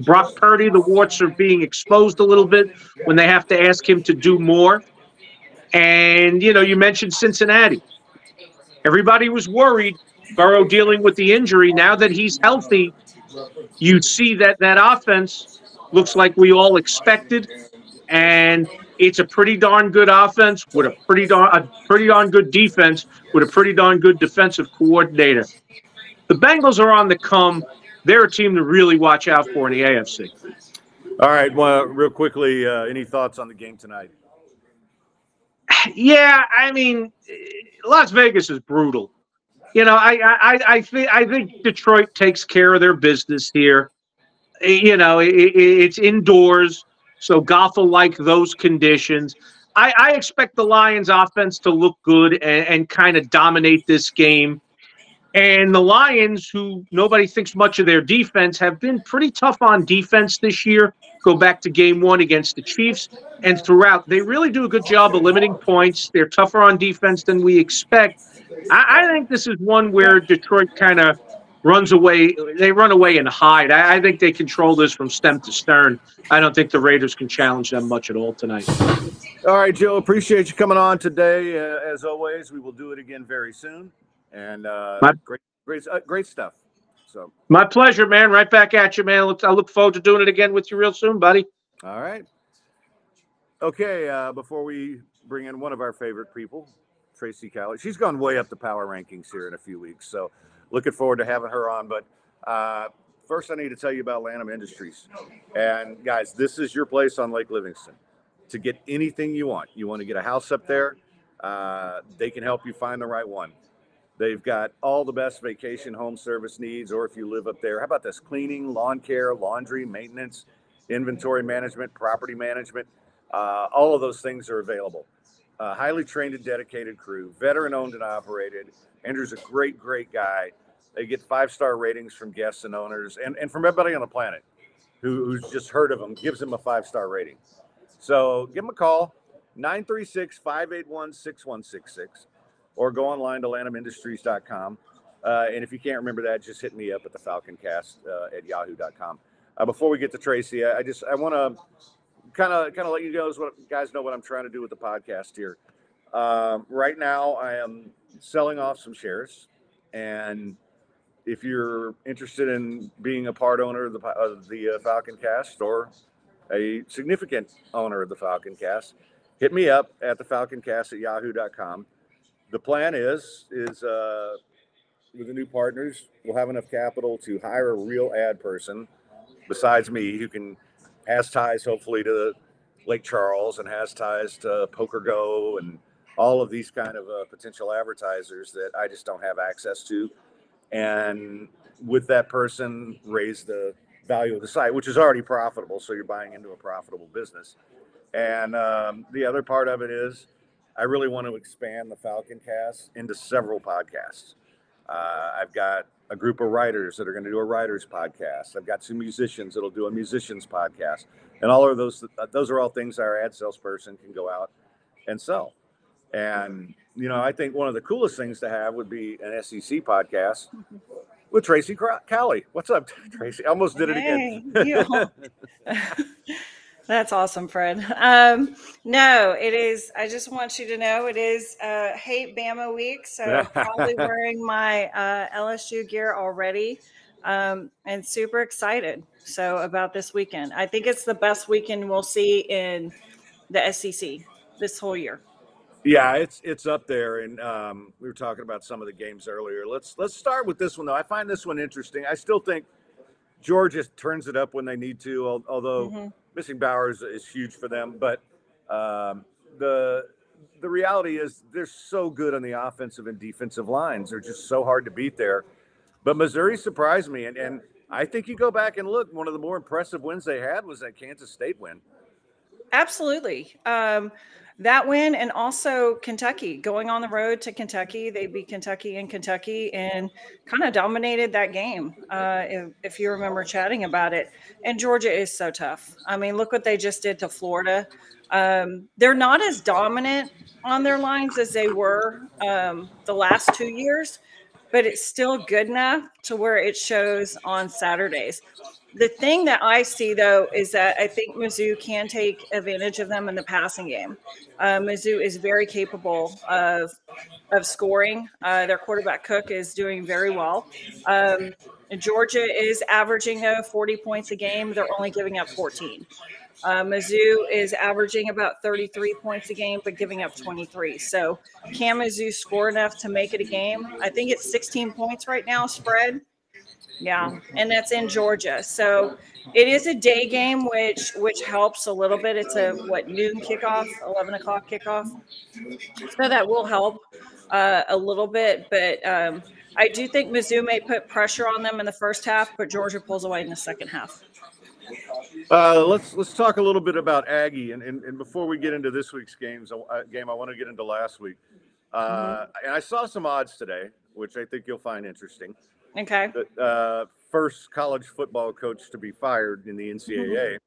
Brock Purdy, the warts are being exposed a little bit when they have to ask him to do more. And, you know, you mentioned Cincinnati. Everybody was worried, Burrow dealing with the injury. Now that he's healthy, you see that that offense looks like we all expected. And it's a pretty darn good offense with a pretty darn a pretty darn good defense with a pretty darn good defensive coordinator. The Bengals are on the come. They're a team to really watch out for in the AFC. All right, well, real quickly, uh, any thoughts on the game tonight? Yeah, I mean, Las Vegas is brutal. You know, I I I think I think Detroit takes care of their business here. You know, it, it, it's indoors, so Goff will like those conditions. I, I expect the Lions' offense to look good and, and kind of dominate this game. And the Lions, who nobody thinks much of their defense, have been pretty tough on defense this year. Go back to game one against the Chiefs. And throughout, they really do a good job of limiting points. They're tougher on defense than we expect. I, I think this is one where Detroit kind of runs away. They run away and hide. I, I think they control this from stem to stern. I don't think the Raiders can challenge them much at all tonight. All right, Joe. Appreciate you coming on today. Uh, as always, we will do it again very soon. And uh, My- great, great, uh, great stuff. So, My pleasure, man. Right back at you, man. I look forward to doing it again with you real soon, buddy. all right. Okay. Uh, before we bring in one of our favorite people, Tracy Cowley, she's gone way up the power rankings here in a few weeks. So, looking forward to having her on. But uh, first, I need to tell you about Lanham Industries. And guys, this is your place on Lake Livingston to get anything you want. You want to get a house up there, uh, they can help you find the right one. They've got all the best vacation home service needs, or if you live up there, how about this cleaning, lawn care, laundry, maintenance, inventory management, property management? Uh, all of those things are available. Uh, highly trained and dedicated crew, veteran owned and operated. Andrew's a great, great guy. They get five star ratings from guests and owners and, and from everybody on the planet who, who's just heard of them, gives them a five star rating. So give them a call 936 581 6166. or go online to lanhamindustries.com. Uh, and if you can't remember that, just hit me up at the falconcast uh, at yahoo.com. Uh, before we get to Tracy, I, I just I want to kind of kind of let you guys what guys know what I'm trying to do with the podcast here. Um, right now, I am selling off some shares, and if you're interested in being a part owner of the of the uh, Falcon Cast or a significant owner of the Falcon Cast, hit me up at the Falcon Cast at yahoo.com. The plan is is uh, with the new partners, we'll have enough capital to hire a real ad person besides me who can has ties hopefully to Lake Charles and has ties to Poker Go and all of these kind of uh, potential advertisers that I just don't have access to. And with that person, raise the value of the site, which is already profitable. So you're buying into a profitable business. And um, the other part of it is, I really want to expand the Falcon Cast into several podcasts. Uh, I've got a group of writers that are going to do a writers podcast. I've got some musicians that'll do a musicians podcast, and all of those those are all things our ad salesperson can go out and sell. And you know, I think one of the coolest things to have would be an SEC podcast with Tracy Cowley. What's up, Tracy? I almost did it again. That's awesome, Fred. Um, no, it is. I just want you to know it is uh, Hate Bama week, so I'm probably wearing my uh, LSU gear already, um, and super excited. So about this weekend, I think it's the best weekend we'll see in the SEC this whole year. Yeah, it's it's up there, and um, we were talking about some of the games earlier. Let's let's start with this one though. I find this one interesting. I still think Georgia turns it up when they need to, although. Mm-hmm missing Bowers is huge for them, but um, the the reality is they're so good on the offensive and defensive lines. They're just so hard to beat there. But Missouri surprised me, and and I think you go back and look. One of the more impressive wins they had was that Kansas State win. Absolutely. Um, that win and also Kentucky going on the road to Kentucky. They beat Kentucky in Kentucky and kind of dominated that game. Uh, if, if, you remember chatting about it, and Georgia is so tough. I mean, look what they just did to Florida. Um, they're not as dominant on their lines as they were um, the last two years, but it's still good enough to where it shows on Saturdays the thing that I see though is that I think Mizzou can take advantage of them in the passing game. Uh, Mizzou is very capable of of scoring. Uh, their quarterback Cook is doing very well. Um, Georgia is averaging though 40 points a game. They're only giving up 14. Uh, Mizzou is averaging about 33 points a game, but giving up 23. So, can Mizzou score enough to make it a game? I think it's 16 points right now spread. Yeah, and that's in Georgia. So it is a day game, which which helps a little bit. It's a what noon kickoff, eleven o'clock kickoff, so that will help uh, a little bit. But um, I do think Mizzou may put pressure on them in the first half, but Georgia pulls away in the second half. Uh, let's let's talk a little bit about Aggie, and, and, and before we get into this week's games uh, game, I want to get into last week. Uh, mm-hmm. And I saw some odds today, which I think you'll find interesting. Okay. The uh, first college football coach to be fired in the NCAA.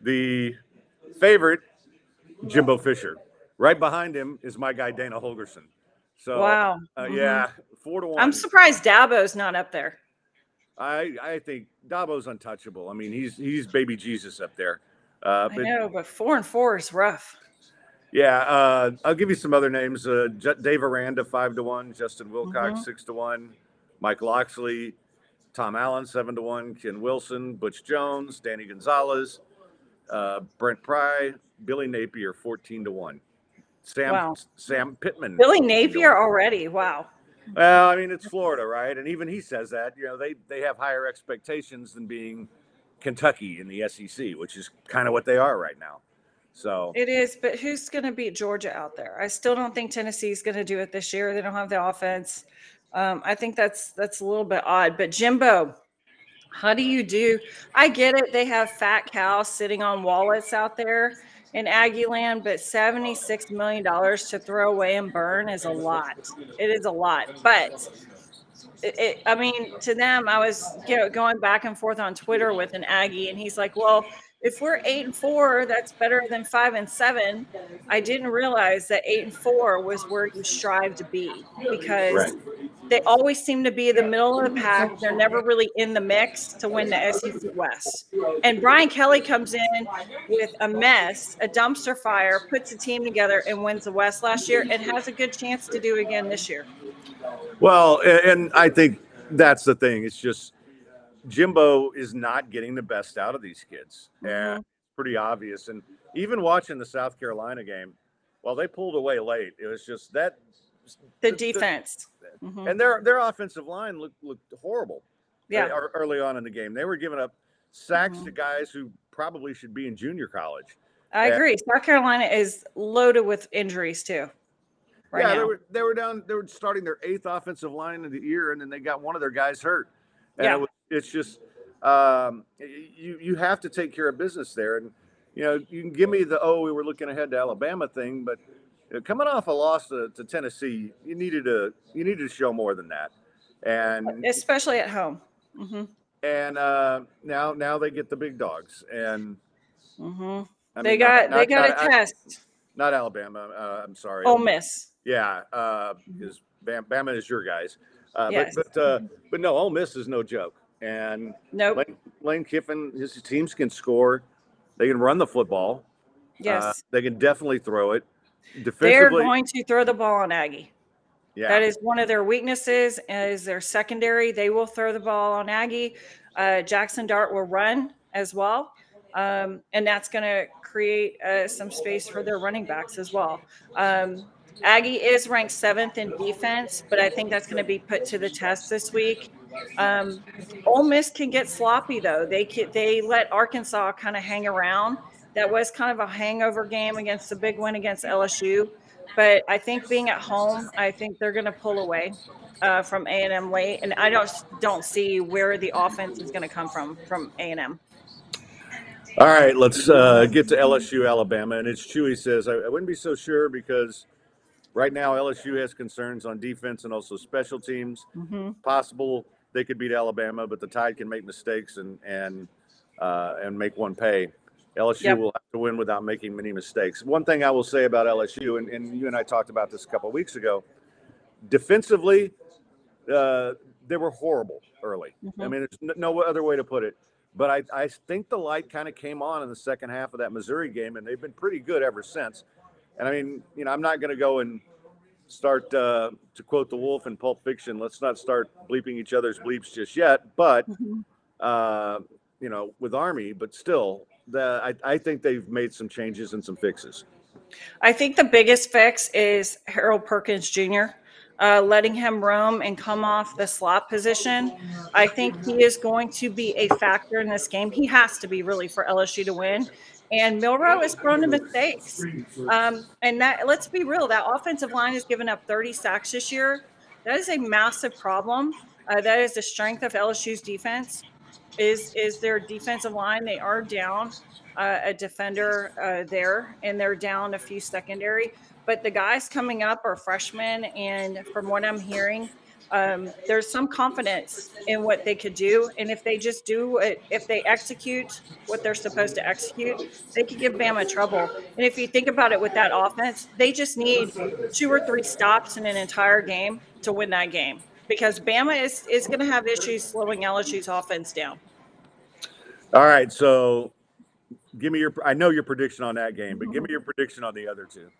the favorite, Jimbo Fisher. Right behind him is my guy Dana Holgorsen. So wow, uh, mm-hmm. yeah, four to one. I'm surprised Dabo's not up there. I I think Dabo's untouchable. I mean, he's he's baby Jesus up there. Uh, but, I know, but four and four is rough. Yeah, uh, I'll give you some other names. Uh, Dave Aranda five to one, Justin Wilcox mm-hmm. six to one, Mike Locksley, Tom Allen, seven to one, Ken Wilson, Butch Jones, Danny Gonzalez, uh, Brent Pry, Billy Napier, 14 to one. Sam wow. Sam Pittman. Billy Napier already. Wow. Well, I mean, it's Florida, right? And even he says that, you know, they, they have higher expectations than being Kentucky in the SEC, which is kind of what they are right now. So it is, but who's going to beat Georgia out there? I still don't think Tennessee's going to do it this year. They don't have the offense. Um, I think that's that's a little bit odd. But Jimbo, how do you do? I get it. They have fat cows sitting on wallets out there in Aggie land, but $76 million to throw away and burn is a lot. It is a lot. But it, it, I mean, to them, I was you know, going back and forth on Twitter with an Aggie, and he's like, well, if we're eight and four, that's better than five and seven. I didn't realize that eight and four was where you strive to be because Right. they always seem to be the middle of the pack. They're never really in the mix to win the SEC West. And Brian Kelly comes in with a mess, a dumpster fire, puts a team together and wins the West last year and has a good chance to do again this year. Well, and I think that's the thing. It's just Jimbo is not getting the best out of these kids, and it's pretty obvious. And even watching the South Carolina game, while they pulled away late, it was just that. The the- defense. Mhm. And their their offensive line looked looked horrible. Yeah. uh, early on in the game, they were giving up sacks Mhm. to guys who probably should be in junior college. I Yeah. agree. South Carolina is loaded with injuries too. Right yeah, now. they were they were down. They were starting their eighth offensive line of the year, and then they got one of their guys hurt. And Yeah. it was, it's just um, you you have to take care of business there. And you know you can give me the oh we were looking ahead to Alabama thing, but you know, coming off a loss to, to Tennessee, you needed to you needed to show more than that. And especially at home. hmm and uh, now now they get the big dogs, and hmm I they mean, got not- they got not- a test. Not Alabama. Uh, I'm sorry. Ole Miss. Yeah, uh, is Bama is your guys. Uh, Yes. But but, uh, but no, Ole Miss is no joke. And Nope. Lane, Lane Kiffin, his teams can score. They can run the football. yes. Uh, they can definitely throw it. They're going to throw the ball on Aggie. yeah. That is one of their weaknesses. Is their secondary? They will throw the ball on Aggie. Uh, Jaxson Dart will run as well, um, and that's going to create uh, some space for their running backs as well. Um, Aggie is ranked seventh in defense, but I think that's going to be put to the test this week. Um, Ole Miss can get sloppy though. They can, they let Arkansas kind of hang around. That was kind of a hangover game against the big win against LSU. But I think being at home, I think they're going to pull away uh, from A and M late, and I don't don't see where the offense is going to come from from A and M. All right, let's uh, get to LSU, Alabama. And it's Chewy says, I, I wouldn't be so sure because right now LSU has concerns on defense and also special teams. Mm-hmm. possible they could beat Alabama, but the Tide can make mistakes and and uh, and make one pay. LSU Yep. will have to win without making many mistakes. One thing I will say about LSU, and, and you and I talked about this a couple of weeks ago, defensively, uh, they were horrible early. I Mhm. mean, there's no other way to put it. But I, I think the light kind of came on in the second half of that Missouri game, and they've been pretty good ever since. And I mean, you know, I'm not going to go and start uh, to quote the wolf in Pulp Fiction. Let's not start bleeping each other's bleeps just yet. But Mhm. uh, you know, with Army, but still, the I, I think they've made some changes and some fixes. I think the biggest fix is Harold Perkins Jr. Uh, letting him roam and come off the slot position. I think he is going to be a factor in this game. He has to be really for LSU to win. And Milroe is prone to mistakes. Um, and that let's be real, that offensive line has given up 30 sacks this year. That is a massive problem. Uh, that is the strength of LSU's defense. Is is their defensive line? They are down uh, a defender uh, there, and they're down a few secondary. But the guys coming up are freshmen, and from what I'm hearing, um, there's some confidence in what they could do. And if they just do it, if they execute what they're supposed to execute, they could give Bama trouble. And if you think about it with that offense, they just need two or three stops in an entire game to win that game because Bama is, is going to have issues slowing LSU's offense down. All right, so give me your. I know your prediction on that game, but give me your prediction on the other two.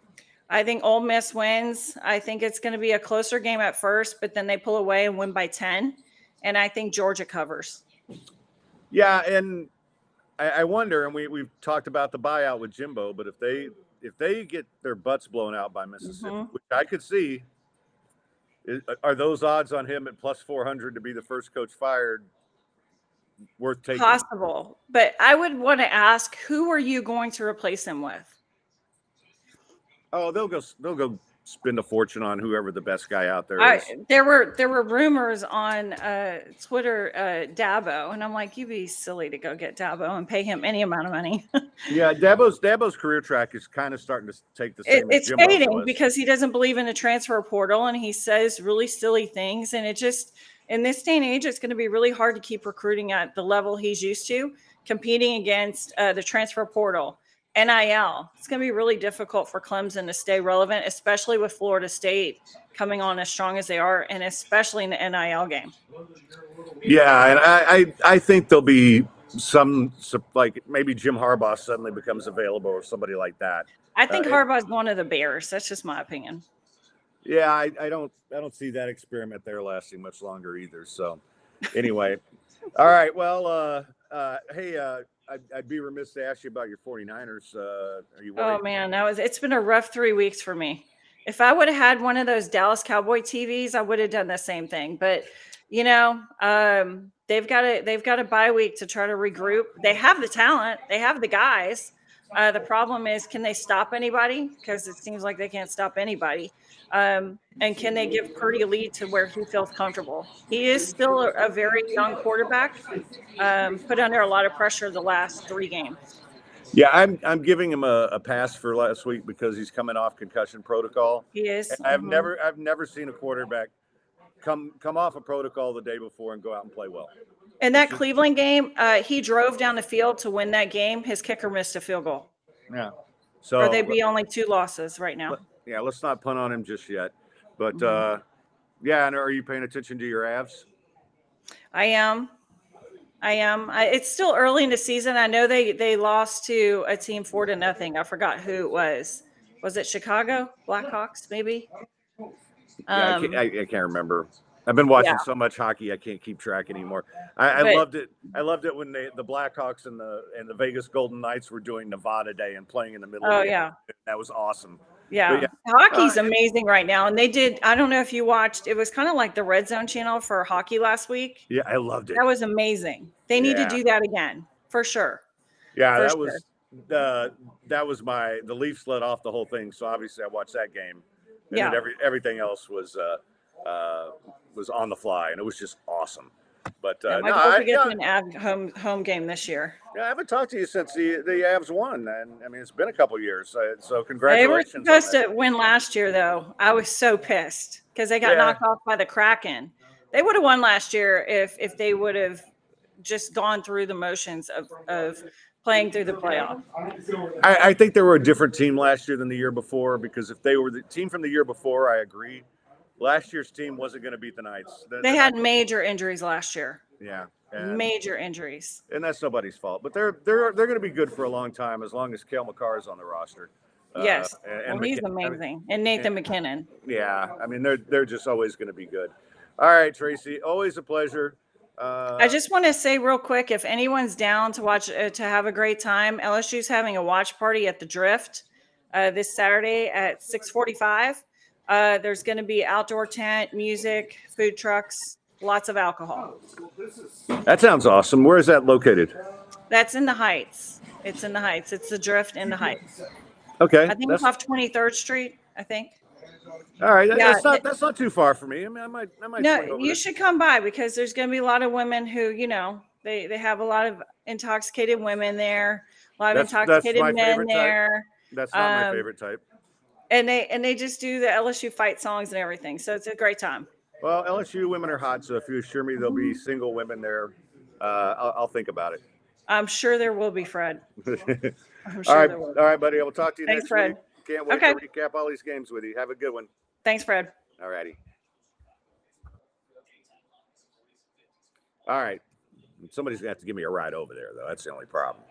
I think Ole Miss wins. I think it's going to be a closer game at first, but then they pull away and win by 10. And I think Georgia covers. Yeah, and I, I wonder, and we we've talked about the buyout with Jimbo, but if they if they get their butts blown out by Mississippi, Mhm. which I could see, is, are those odds on him at plus four hundred to be the first coach fired worth taking? Possible. But I would want to ask who are you going to replace him with? Oh, they'll go they'll go spend a fortune on whoever the best guy out there is. I, there were there were rumors on uh, Twitter, uh, Dabo, and I'm like, you'd be silly to go get Dabo and pay him any amount of money. yeah, Dabo's Dabo's career track is kind of starting to take the it, same. as it's fading was. because he doesn't believe in the transfer portal and he says really silly things and it just in this day and age, it's going to be really hard to keep recruiting at the level he's used to, competing against uh, the transfer portal, NIL. It's going to be really difficult for Clemson to stay relevant, especially with Florida State coming on as strong as they are, and especially in the NIL game. Yeah, and I, I, I think there'll be some like maybe Jim Harbaugh suddenly becomes available or somebody like that. I think Uh, Harbaugh's one of the Bears. That's just my opinion. Yeah, I, I don't I don't see that experiment there lasting much longer either. So anyway, all right. Well, uh, uh, hey, uh, I'd, I'd be remiss to ask you about your 49ers. Uh, are you worried? Oh man, that was it's been a rough three weeks for me. If I would have had one of those Dallas Cowboy TVs, I would have done the same thing. But you know, um, they've got a they've got a bye week to try to regroup. They have the talent, they have the guys. Uh, the problem is, can they stop anybody? Because it seems like they can't stop anybody. Um, and can they give Purdy a lead to where he feels comfortable? He is still a, a very young quarterback, um, put under a lot of pressure the last three games. Yeah, I'm I'm giving him a, a pass for last week because he's coming off concussion protocol. He is. I've mhm. never I've never seen a quarterback come come off a protocol the day before and go out and play well. In that Cleveland game, uh, he drove down the field to win that game. His kicker missed a field goal. Yeah. So or they'd be only two losses right now. yeah, let's not punt on him just yet. But Mhm. uh, yeah, and are you paying attention to your Avs? I am. I am. I, it's still early in the season. I know they they lost to a team four to nothing. I forgot who it was. Was it Chicago Blackhawks? Maybe. Yeah, I, Um, can't, I, I can't remember. I've been watching Yeah. so much hockey, I can't keep track anymore. I, I But- loved it. I loved it when they, the Blackhawks and the and the Vegas Golden Knights were doing Nevada Day and playing in the middle. oh of the yeah, that was awesome. yeah. yeah. Hockey's Uh, amazing right now, and they did. I don't know if you watched. It was kind of like the Red Zone channel for hockey last week. Yeah, I loved it. That was amazing. They need Yeah. to do that again for sure. Yeah, for that sure. was uh, that was my the Leafs led off the whole thing. So obviously I watched that game. And Yeah. every everything else was uh, uh, was on the fly, and it was just awesome. But Yeah, uh, my no, I, to get yeah, an Av home home game this year. yeah, I haven't talked to you since the the Avs won, and I mean it's been a couple years. Uh, so They were congratulations. supposed to win last year, though. I was so pissed because they got Yeah. knocked off by the Kraken. They would have won last year if if they would have just gone through the motions of of playing through the playoff. I, I think they were a different team last year than the year before because if they were the team from the year before, I agree. Last year's team wasn't going to beat the Knights. The- They the had major injuries last year. yeah, and, Major injuries. and that's nobody's fault. But they're they're they're going to be good for a long time as long as Cale Makar is on the roster. Uh, Yes. and- and Well, he's McKin- I mean, amazing. And Nathan MacKinnon. yeah, I mean they're they're just always going to be good. All right, Tracy, always a pleasure. Uh, I just want to say real quick, if anyone's down to watch uh, to have a great time, LSU's having a watch party at the Drift uh, this Saturday at 6:45. Uh, there's going to be outdoor tent, music, food trucks, lots of alcohol. that sounds awesome. Where is that located? That's in the Heights. It's in the Heights. It's the Drift in the Heights. Okay, I think that's, it's off 23rd Street. I think. all right. that- yeah, that's not it- that's not too far for me. I mean, I might I might. swing No, over you there. should come by because there's going to be a lot of women who, you know, they they have a lot of intoxicated women there, a lot of That's- that's intoxicated my men favorite type. there. That's not my um, favorite type. And they and they just do the LSU fight songs and everything. So it's a great time. Well, LSU women are hot, so if you assure me there'll be single women there, uh, I'll, I'll think about it. I'm sure there will be Fred. all I'm sure right, there will. all right, buddy. I will talk to you Thanks, next Fred. week. Can't wait Okay. to recap all these games with you. Have a good one. Thanks, Fred. All righty. All right. Somebody's gonna have to give me a ride over there, though. That's the only problem.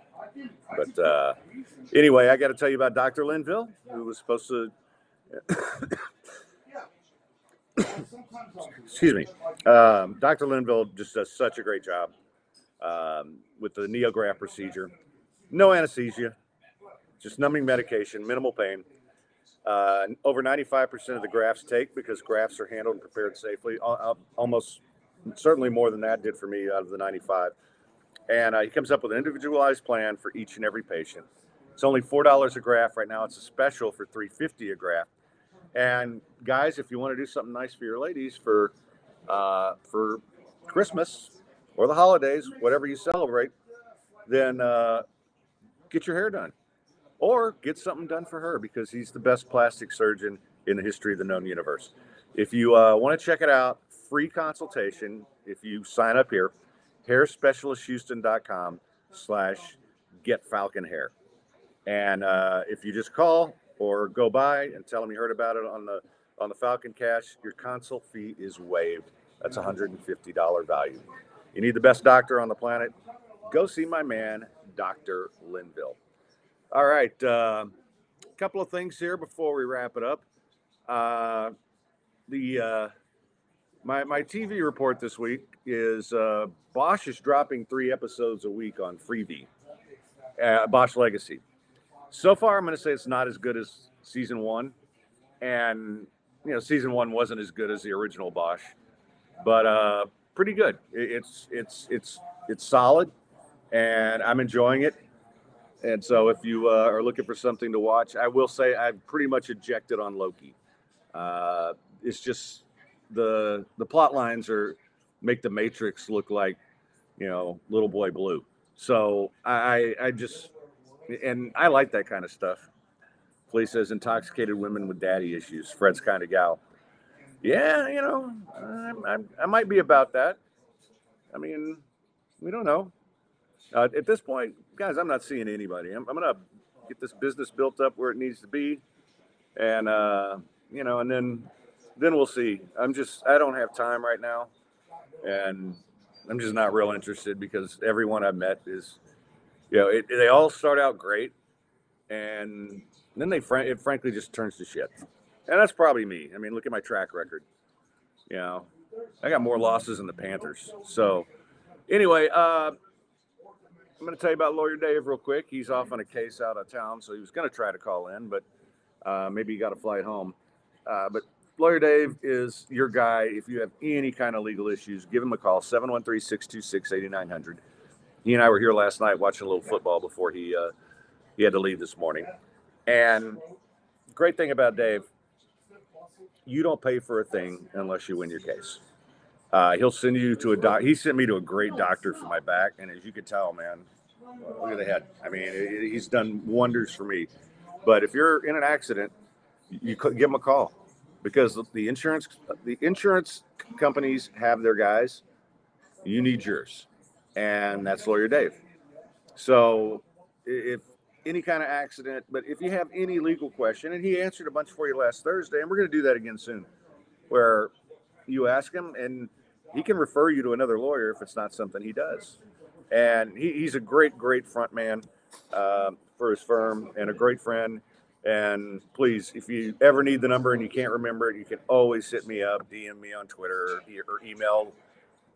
But uh, anyway, I got to tell you about Dr. Linville, who was supposed to. Excuse me. Um, Dr. Linville just does such a great job um, with the NeoGraft procedure. No anesthesia, just numbing medication, minimal pain. Uh, over 95% of the grafts take because grafts are handled and prepared safely. Al- al- Almost certainly more than that did for me out of the 95. And uh, he comes up with an individualized plan for each and every patient. It's only four dollars a graft right now. It's a special for 350 a graft. And guys, if you want to do something nice for your ladies for uh, for Christmas or the holidays, whatever you celebrate, then uh, get your hair done or get something done for her because he's the best plastic surgeon in the history of the known universe. If you uh, want to check it out, free consultation if you sign up here. Hairspecialisthouston.com slash get falcon hair. And uh, if you just call or go by and tell them you heard about it on the on the Falcon Cast, your consult fee is waived. That's a $150 value. You need the best doctor on the planet? Go see my man, Dr. Linville. All right. A uh, couple of things here before we wrap it up. Uh, the uh, my my TV report this week is uh, Bosch is dropping three episodes a week on Freevee, uh, Bosch Legacy. So far, I'm going to say it's not as good as season one, and you know, season one wasn't as good as the original Bosch, but uh, pretty good. It- It's it's it's it's solid, and I'm enjoying it. And so, if you uh, are looking for something to watch, I will say I've pretty much ejected on Loki. Uh, it's just the the plot lines are make the Matrix look like you know Little Boy Blue. So I I I just and I like that kind of stuff. Police says intoxicated women with daddy issues. Fred's kind of gal. Yeah, you know, I'm, I'm, I might be about that. I mean, we don't know. Uh, at this point, guys, I'm not seeing anybody. I'm, I'm gonna get this business built up where it needs to be, and uh, you know, and then then we'll see. I'm just I don't have time right now, and I'm just not real interested because everyone I've met is, you know, it, they all start out great, and then they fran- it frankly just turns to shit, and that's probably me. I mean, look at my track record. You know, I got more losses than the Panthers. So, anyway, uh, I'm going to tell you about Lawyer Dave real quick. He's off on a case out of town, so he was going to try to call in, but uh, maybe he got a flight home. Uh, but Lawyer Dave is your guy. If you have any kind of legal issues, give him a call 713 626 8900. He and I were here last night watching a little football before he uh, he had to leave this morning. And great thing about Dave, you don't pay for a thing unless you win your case. Uh, he'll send you to a doc. He sent me to a great doctor for my back, and as you can tell, man, look at the head. I mean, he's done wonders for me. But if you're in an accident, you could give him a call because the insurance the insurance companies have their guys. You need yours, and that's Lawyer Dave. So if any kind of accident, but if you have any legal question, and he answered a bunch for you last Thursday, and we're going to do that again soon, where you ask him and he can refer you to another lawyer if it's not something he does. And he, he's a great, great front man uh, for his firm and a great friend. And please, if you ever need the number and you can't remember it, you can always hit me up, DM me on Twitter or, email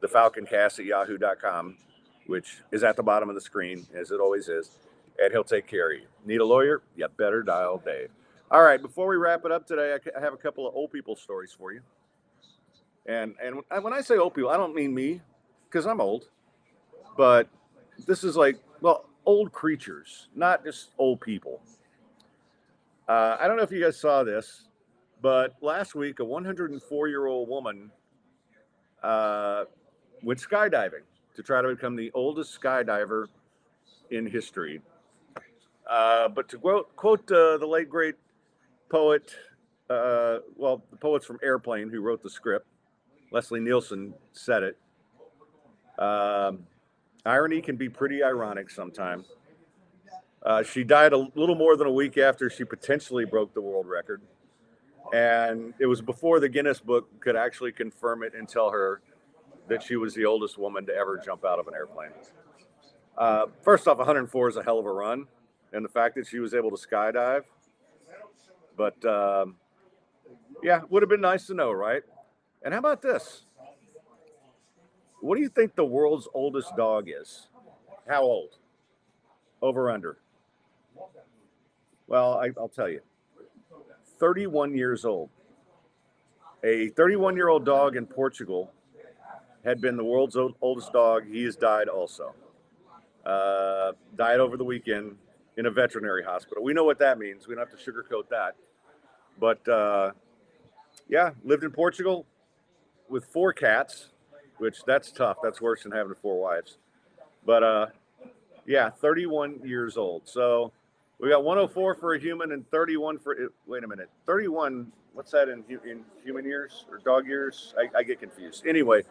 the falconcast at yahoo.com, which is at the bottom of the screen, as it always is. And he'll take care of you. Need a lawyer? You better dial Dave. All right, before we wrap it up today, I I have a couple of old people stories for you. And and when I say old people, I don't mean me, because I'm old. But this is like, well, old creatures, not just old people. Uh, I don't know if you guys saw this, but last week a 104 year old woman uh, went skydiving to try to become the oldest skydiver in history. Uh, but to quote, quote uh, the late great poet, uh, well, the poets from Airplane who wrote the script, Leslie Nielsen said it. Um, irony can be pretty ironic sometimes. Uh, she died a little more than a week after she potentially broke the world record. And it was before the Guinness book could actually confirm it and tell her that she was the oldest woman to ever jump out of an airplane. Uh, first off, 104 is a hell of a run. And the fact that she was able to skydive. But um, yeah, would have been nice to know, right? And how about this? What do you think the world's oldest dog is? How old? Over under? Well, I, I'll tell you 31 years old. A 31 year old dog in Portugal had been the world's old, oldest dog. He has died also. Uh, died over the weekend in a veterinary hospital. We know what that means. We don't have to sugarcoat that. But uh, yeah, lived in Portugal with four cats, which that's tough. That's worse than having four wives. But uh, yeah, 31 years old. So we got 104 for a human and 31 for. Wait a minute, 31 what's that in in human years or dog years? I, I get confused. Anyway,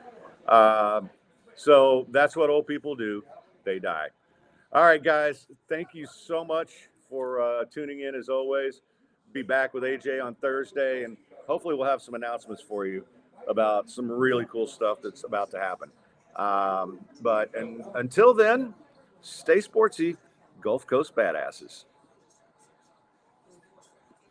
um, so that's what old people do. They die. All right, guys. Thank you so much for uh, tuning in as always. Be back with AJ on Thursday, and hopefully we'll have some announcements for you about some really cool stuff that's about to happen. Um, but and until then, stay sportsy, Gulf Coast badasses.